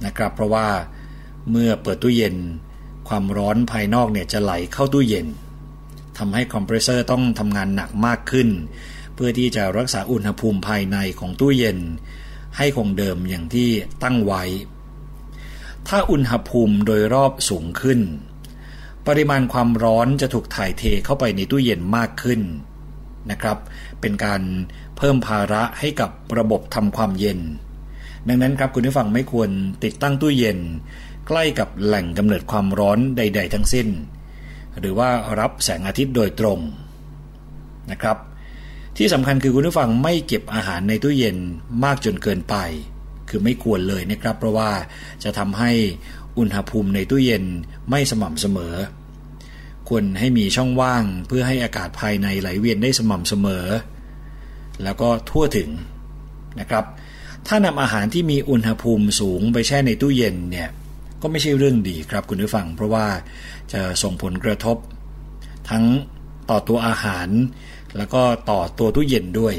นะครับ เพราะว่าเมื่อเปิดตู้เย็น ความร้อนภายนอกเนี่ยจะไหลเข้าตู้เย็นทำให้คอมเพรสเซอร์ต้องทำงานหนักมากขึ้น เพื่อที่จะรักษาอุณหภูมิภายในของตู้เย็น ให้คงเดิมอย่างที่ตั้งไว้ ถ้าอุณหภูมิโดยรอบสูงขึ้น ปริมาณความร้อนจะถูกถ่ายเทเข้าไปในตู้เย็นมากขึ้นนะครับ เป็นการเพิ่มภาระให้กับระบบทำความเย็น ดังนั้นครับคุณผู้ฟังไม่ควรติดตั้งตู้เย็น ใกล้กับแหล่งกำเนิดความร้อนใด ๆ ทั้งสิ้น หรือว่ารับแสงอาทิตย์โดยตรงนะครับ ที่สำคัญคือคุณผู้ฟังไม่เก็บอาหารในตู้เย็นมากจนเกินไป คือไม่ควรเลยนะครับ เพราะว่าจะทำให้อุณหภูมิในตู้เย็นไม่สม่ำเสมอ ควรให้มีช่องว่างเพื่อให้อากาศภายในไหลเวียนได้สม่ำเสมอ แล้วก็ทั่วถึงนะครับ ถ้านำอาหารที่มีอุณหภูมิสูงไปแช่ในตู้เย็นเนี่ยก็ไม่ใช่เรื่องดีครับคุณผู้ฟัง เพราะว่าจะส่งผลกระทบ ทั้ง ต่อตัวอาหาร แล้วก็ต่อตัวตู้เย็นด้วย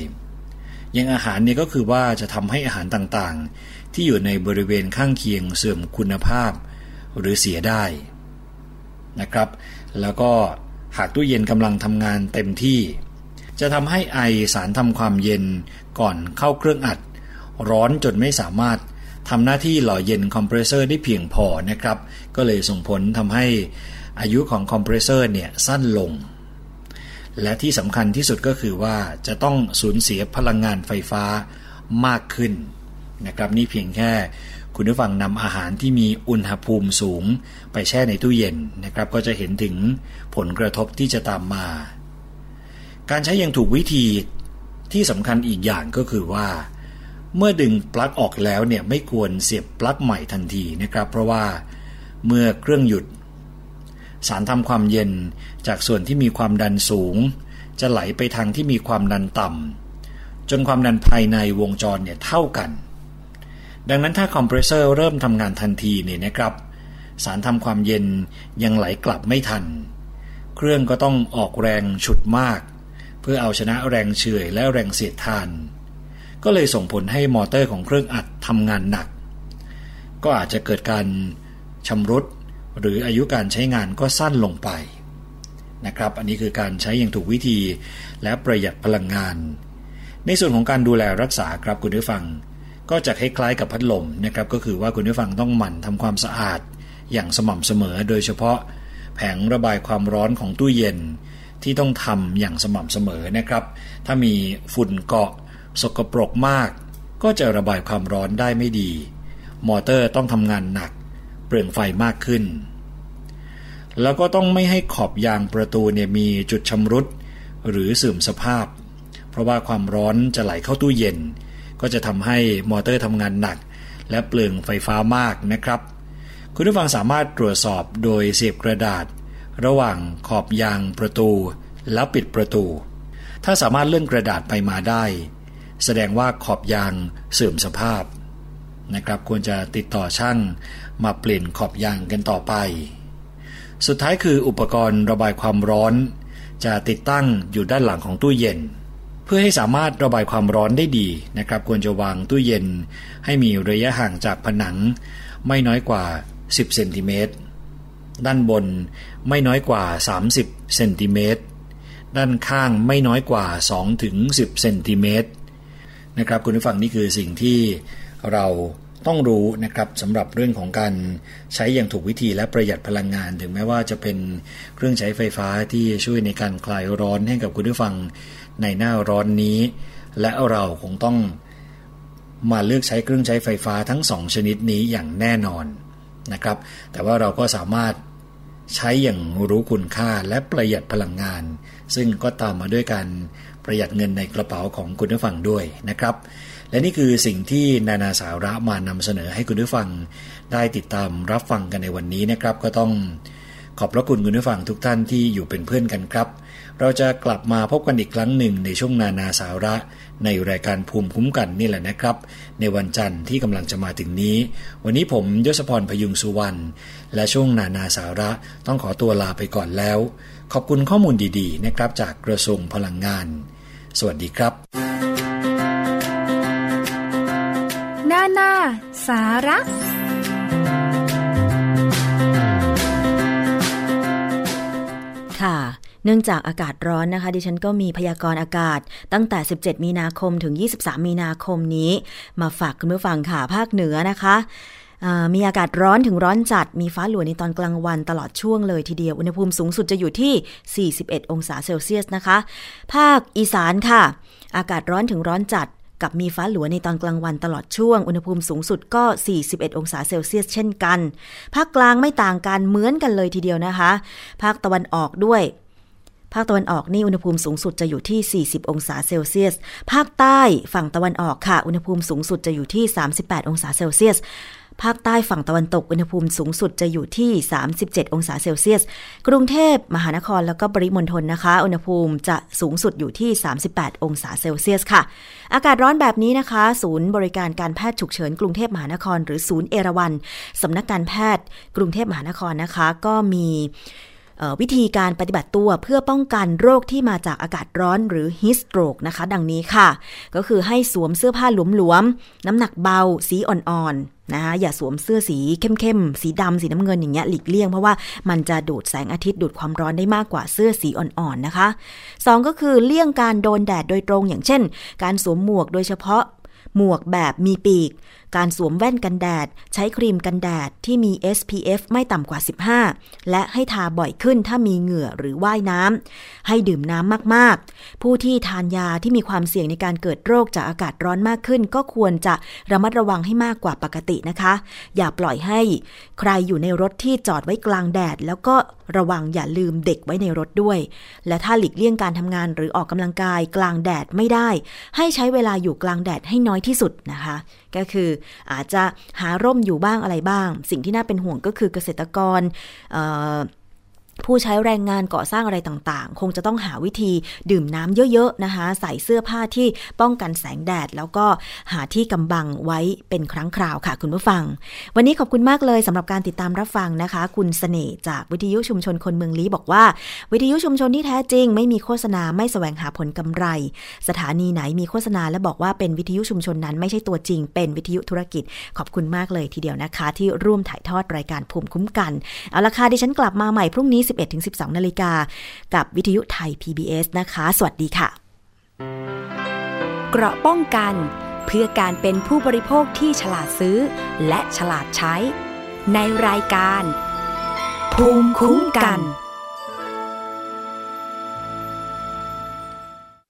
ย่างอาหารเนี่ยก็คือว่าจะทำให้อาหารต่างๆ ที่อยู่ในบริเวณข้างเคียงเสื่อมคุณภาพ หรือเสียได้นะครับ แล้วก็หากตู้เย็นกำลังทำงานเต็มที่ จะทำให้ไอสารทำความเย็นก่อนเข้าเครื่องอัด ร้อนจนไม่สามารถทำหน้าที่หล่อเย็นคอมเพรสเซอร์ได้เพียงพอนะครับ ก็เลยส่งผลทำให้อายุของคอมเพรสเซอร์เนี่ยสั้นลง และที่สำคัญที่สุดก็คือว่าจะต้องสูญเสียพลังงานไฟฟ้ามากขึ้นนะครับนี่เพียงแค่คุณผู้ฟังนำอาหารที่มีอุณหภูมิสูง ไปแช่ในตู้เย็นนะครับ ก็จะเห็นถึงผลกระทบที่จะตามมา การใช้อย่างถูกวิธีที่สำคัญอีกอย่างก็คือว่า เมื่อดึงปลั๊กออกแล้วเนี่ยไม่ควรเสียบปลั๊กใหม่ทันทีนะครับ เพราะว่าเมื่อเครื่องหยุด สารทำความเย็น จากส่วนที่มีความดันสูง จะไหลไปทางที่มีความดันต่ำจนความดันภายในวงจรเนี่ยเท่ากัน ดังนั้นถ้าคอมเพรสเซอร์เริ่มทำงานทันทีเนี่ยนะครับ สารทำความเย็นยังไหลกลับไม่ทัน เครื่องก็ต้องออกแรงฉุดมาก เพื่อเอาชนะแรงเฉื่อยและแรงเสียดทาน ก็เลยส่งผลให้มอเตอร์ของเครื่องอัดทำงานหนัก ก็อาจจะเกิดการชำรุดหรืออายุการใช้งานก็สั้นลงไป นะครับ อันนี้คือการใช้อย่างถูกวิธีและประหยัดพลังงาน ในส่วนของการดูแลรักษาครับคุณผู้ฟัง ก็จะคล้ายๆกับพัดลมนะครับก็คือว่าคุณผู้ฟังต้องหมั่นทำความสะอาด อย่างสม่ำเสมอ โดยเฉพาะแผงระบายความร้อนของตู้เย็นที่ต้องทำอย่างสม่ำเสมอนะครับ ถ้ามีฝุ่นเกาะ สกปรกมาก ก็จะระบายความร้อนได้ไม่ดี มอเตอร์ต้องทำงานหนัก เปลืองไฟมากขึ้น แล้วก็ต้องไม่ให้ขอบยางประตูเนี่ยมีจุดชำรุดหรือเสื่อมสภาพ เพราะว่าความร้อนจะไหลเข้าตู้เย็น ก็จะทำให้มอเตอร์ทำงานหนัก และเปลืองไฟฟ้ามากนะครับ คุณผู้ฟังสามารถตรวจสอบโดยเสียบกระดาษ ระหว่างขอบยางประตู แล้วปิดประตู ถ้าสามารถเลื่อนกระดาษไปมาได้ แสดงว่าขอบยางเสื่อมสภาพนะครับควรจะติดต่อช่างมาเปลี่ยนขอบยางกันต่อไป สุดท้ายคืออุปกรณ์ระบายความร้อน จะติดตั้งอยู่ด้านหลังของตู้เย็น เพื่อให้สามารถระบายความร้อนได้ดีนะครับ ควรจะวางตู้เย็น ให้มีระยะห่างจากผนัง ไม่น้อยกว่า 10เซนติเมตรด้านบนไม่น้อยกว่า 30เซนติเมตรด้านข้างไม่น้อยกว่า2ถึง10เซนติเมตรนะครับคุณผู้ฟังนี่คือสิ่งที่เรา ต้องรู้นะครับสำหรับเรื่องของการใช้อย่างถูกวิธีและประหยัดพลังงาน ถึงแม้ว่าจะเป็นเครื่องใช้ไฟฟ้าที่ช่วยในการคลายร้อนให้กับคุณผู้ฟังในหน้าร้อนนี้ และเราคงต้องมาเลือกใช้เครื่องใช้ไฟฟ้าทั้งสองชนิดนี้อย่างแน่นอนนะครับ แต่ว่าเราก็สามารถใช้อย่างรู้คุณค่าและประหยัดพลังงาน ซึ่งก็ตามมาด้วยการประหยัดเงินในกระเป๋าของคุณผู้ฟังด้วยนะครับ และนี่คือสิ่งที่นานาสาระมานำเสนอให้คุณผู้ฟังได้ติดตามรับฟังกันในวันนี้นะครับ ก็ต้องขอบพระคุณคุณผู้ฟังทุกท่านที่อยู่เป็นเพื่อนกันครับ เราจะกลับมาพบกันอีกครั้งหนึ่งในช่วงนานาสาระ ในรายการภูมิคุ้มกันนี่แหละนะครับ ในวันจันทร์ที่กำลังจะมาถึงนี้ วันนี้ผมยศพรพยุงสุวรรณและช่วงนานาสาระต้องขอตัวลาไปก่อนแล้ว ขอบคุณข้อมูลดีๆ นะครับจากกระทรวงพลังงาน สวัสดีครับ นานาสาระ ค่ะเนื่องจากอากาศร้อนนะคะ ดิฉันก็มีพยากรณ์อากาศตั้งแต่ 17 มีนาคมถึง 23 มีนาคมนี้ มาฝากคุณผู้ฟังค่ะภาคเหนือนะคะมีอากาศร้อนถึงร้อนจัด มีฟ้าหลวในตอนกลางวันตลอดช่วงเลยทีเดียว อุณหภูมิสูงสุดจะอยู่ที่ 41 องศาเซลเซียสนะคะ ภาคอีสานค่ะ อากาศร้อนถึงร้อนจัด กับมีฟ้าหลวในตอนกลางวันตลอดช่วง อุณหภูมิสูงสุดก็ 41 องศาเซลเซียสเช่นกัน ภาคกลางไม่ต่างกันเหมือนกันเลยทีเดียวนะคะ ภาคตะวันออกด้วย ภาคตะวันออกนี่อุณหภูมิสูงสุดจะอยู่ที่ 40 องศาเซลเซียส ภาคใต้ฝั่งตะวันออกค่ะ อุณหภูมิสูงสุดจะอยู่ที่ 38 องศาเซลเซียส ภาคใต้ฝั่งตะวันตกอุณหภูมิสูงสุดจะอยู่ที่ 37 องศาเซลเซียส กรุงเทพมหานครแล้วก็ปริมณฑลนะคะ อุณหภูมิจะสูงสุดอยู่ที่ 38 องศาเซลเซียสค่ะ อากาศร้อนแบบนี้นะคะ ศูนย์บริการการแพทย์ฉุกเฉินกรุงเทพมหานคร หรือศูนย์เอราวันสำนักการแพทย์กรุงเทพมหานครนะคะ ก็มี วิธีการปฏิบัติตัวเพื่อป้องกันโรคที่มาจากอากาศร้อนหรือฮิสโตรกนะคะ ดังนี้ค่ะ ก็คือให้สวมเสื้อผ้าหลวมๆ น้ำหนักเบา สีอ่อนๆนะคะอย่าสวมเสื้อสีเข้มๆ สีดำสีน้ำเงินอย่างเงี้ยหลีกเลี่ยงเพราะว่ามันจะดูดแสงอาทิตย์ดูดความร้อนได้มากกว่าเสื้อสีอ่อนๆนะคะ 2 ก็คือเลี่ยงการโดนแดดโดยตรงอย่างเช่น การสวมหมวกโดยเฉพาะหมวกแบบมีปีก การสวมแว่นกันแดด ใช้ครีมกันแดดที่มี SPF ไม่ต่ำกว่า 15 และให้ทาบ่อยขึ้นถ้ามีเหงื่อหรือว่ายน้ำ ให้ดื่มน้ำมากๆ ผู้ที่ทานยาที่มีความเสี่ยงในการเกิดโรคจากอากาศร้อนมากขึ้น ก็ควรจะระมัดระวังให้มากกว่าปกตินะคะ อย่าปล่อยให้ใครอยู่ในรถที่จอดไว้กลางแดด แล้วก็ระวังอย่าลืมเด็กไว้ในรถด้วย และถ้าหลีกเลี่ยงการทำงานหรือออกกำลังกายกลางแดดไม่ได้ ให้ใช้เวลาอยู่กลางแดดให้น้อยที่สุดนะคะ ก็คืออาจจะหาร่มอยู่บ้างอะไรบ้าง สิ่งที่น่าเป็นห่วงก็คือเกษตรกร ผู้ใช้แรงงานก่อสร้างอะไรต่างๆ คงจะต้องหาวิธีดื่มน้ำเยอะๆนะคะ ใส่เสื้อผ้าที่ป้องกันแสงแดด แล้วก็หาที่กำบังไว้เป็นครั้งคราวค่ะ คุณผู้ฟัง วันนี้ขอบคุณมากเลยสำหรับการติดตามรับฟังนะคะ คุณสเสน่ห์จากวิทยุชุมชนคนเมืองลี้บอกว่า วิทยุชุมชนที่แท้จริง ไม่มีโฆษณาไม่แสวงหาผลกำไร สถานีไหนมีโฆษณาและบอกว่าเป็นวิทยุชุมชนนั้นไม่ใช่ตัวจริง เป็นวิทยุธุรกิจ ขอบคุณมากเลยทีเดียวนะคะ ที่ร่วมถ่ายทอดรายการภูมิคุ้มกันเอาละค่ะดิฉันกลับมาใหม่พรุ่งนี้11-12 นาฬิกา กับวิทยุไทย PBS นะคะ สวัสดีค่ะ เกราะป้องกันเพื่อการเป็นผู้บริโภคที่ฉลาดซื้อ และฉลาดใช้ ในรายการ ภูมิคุ้มกัน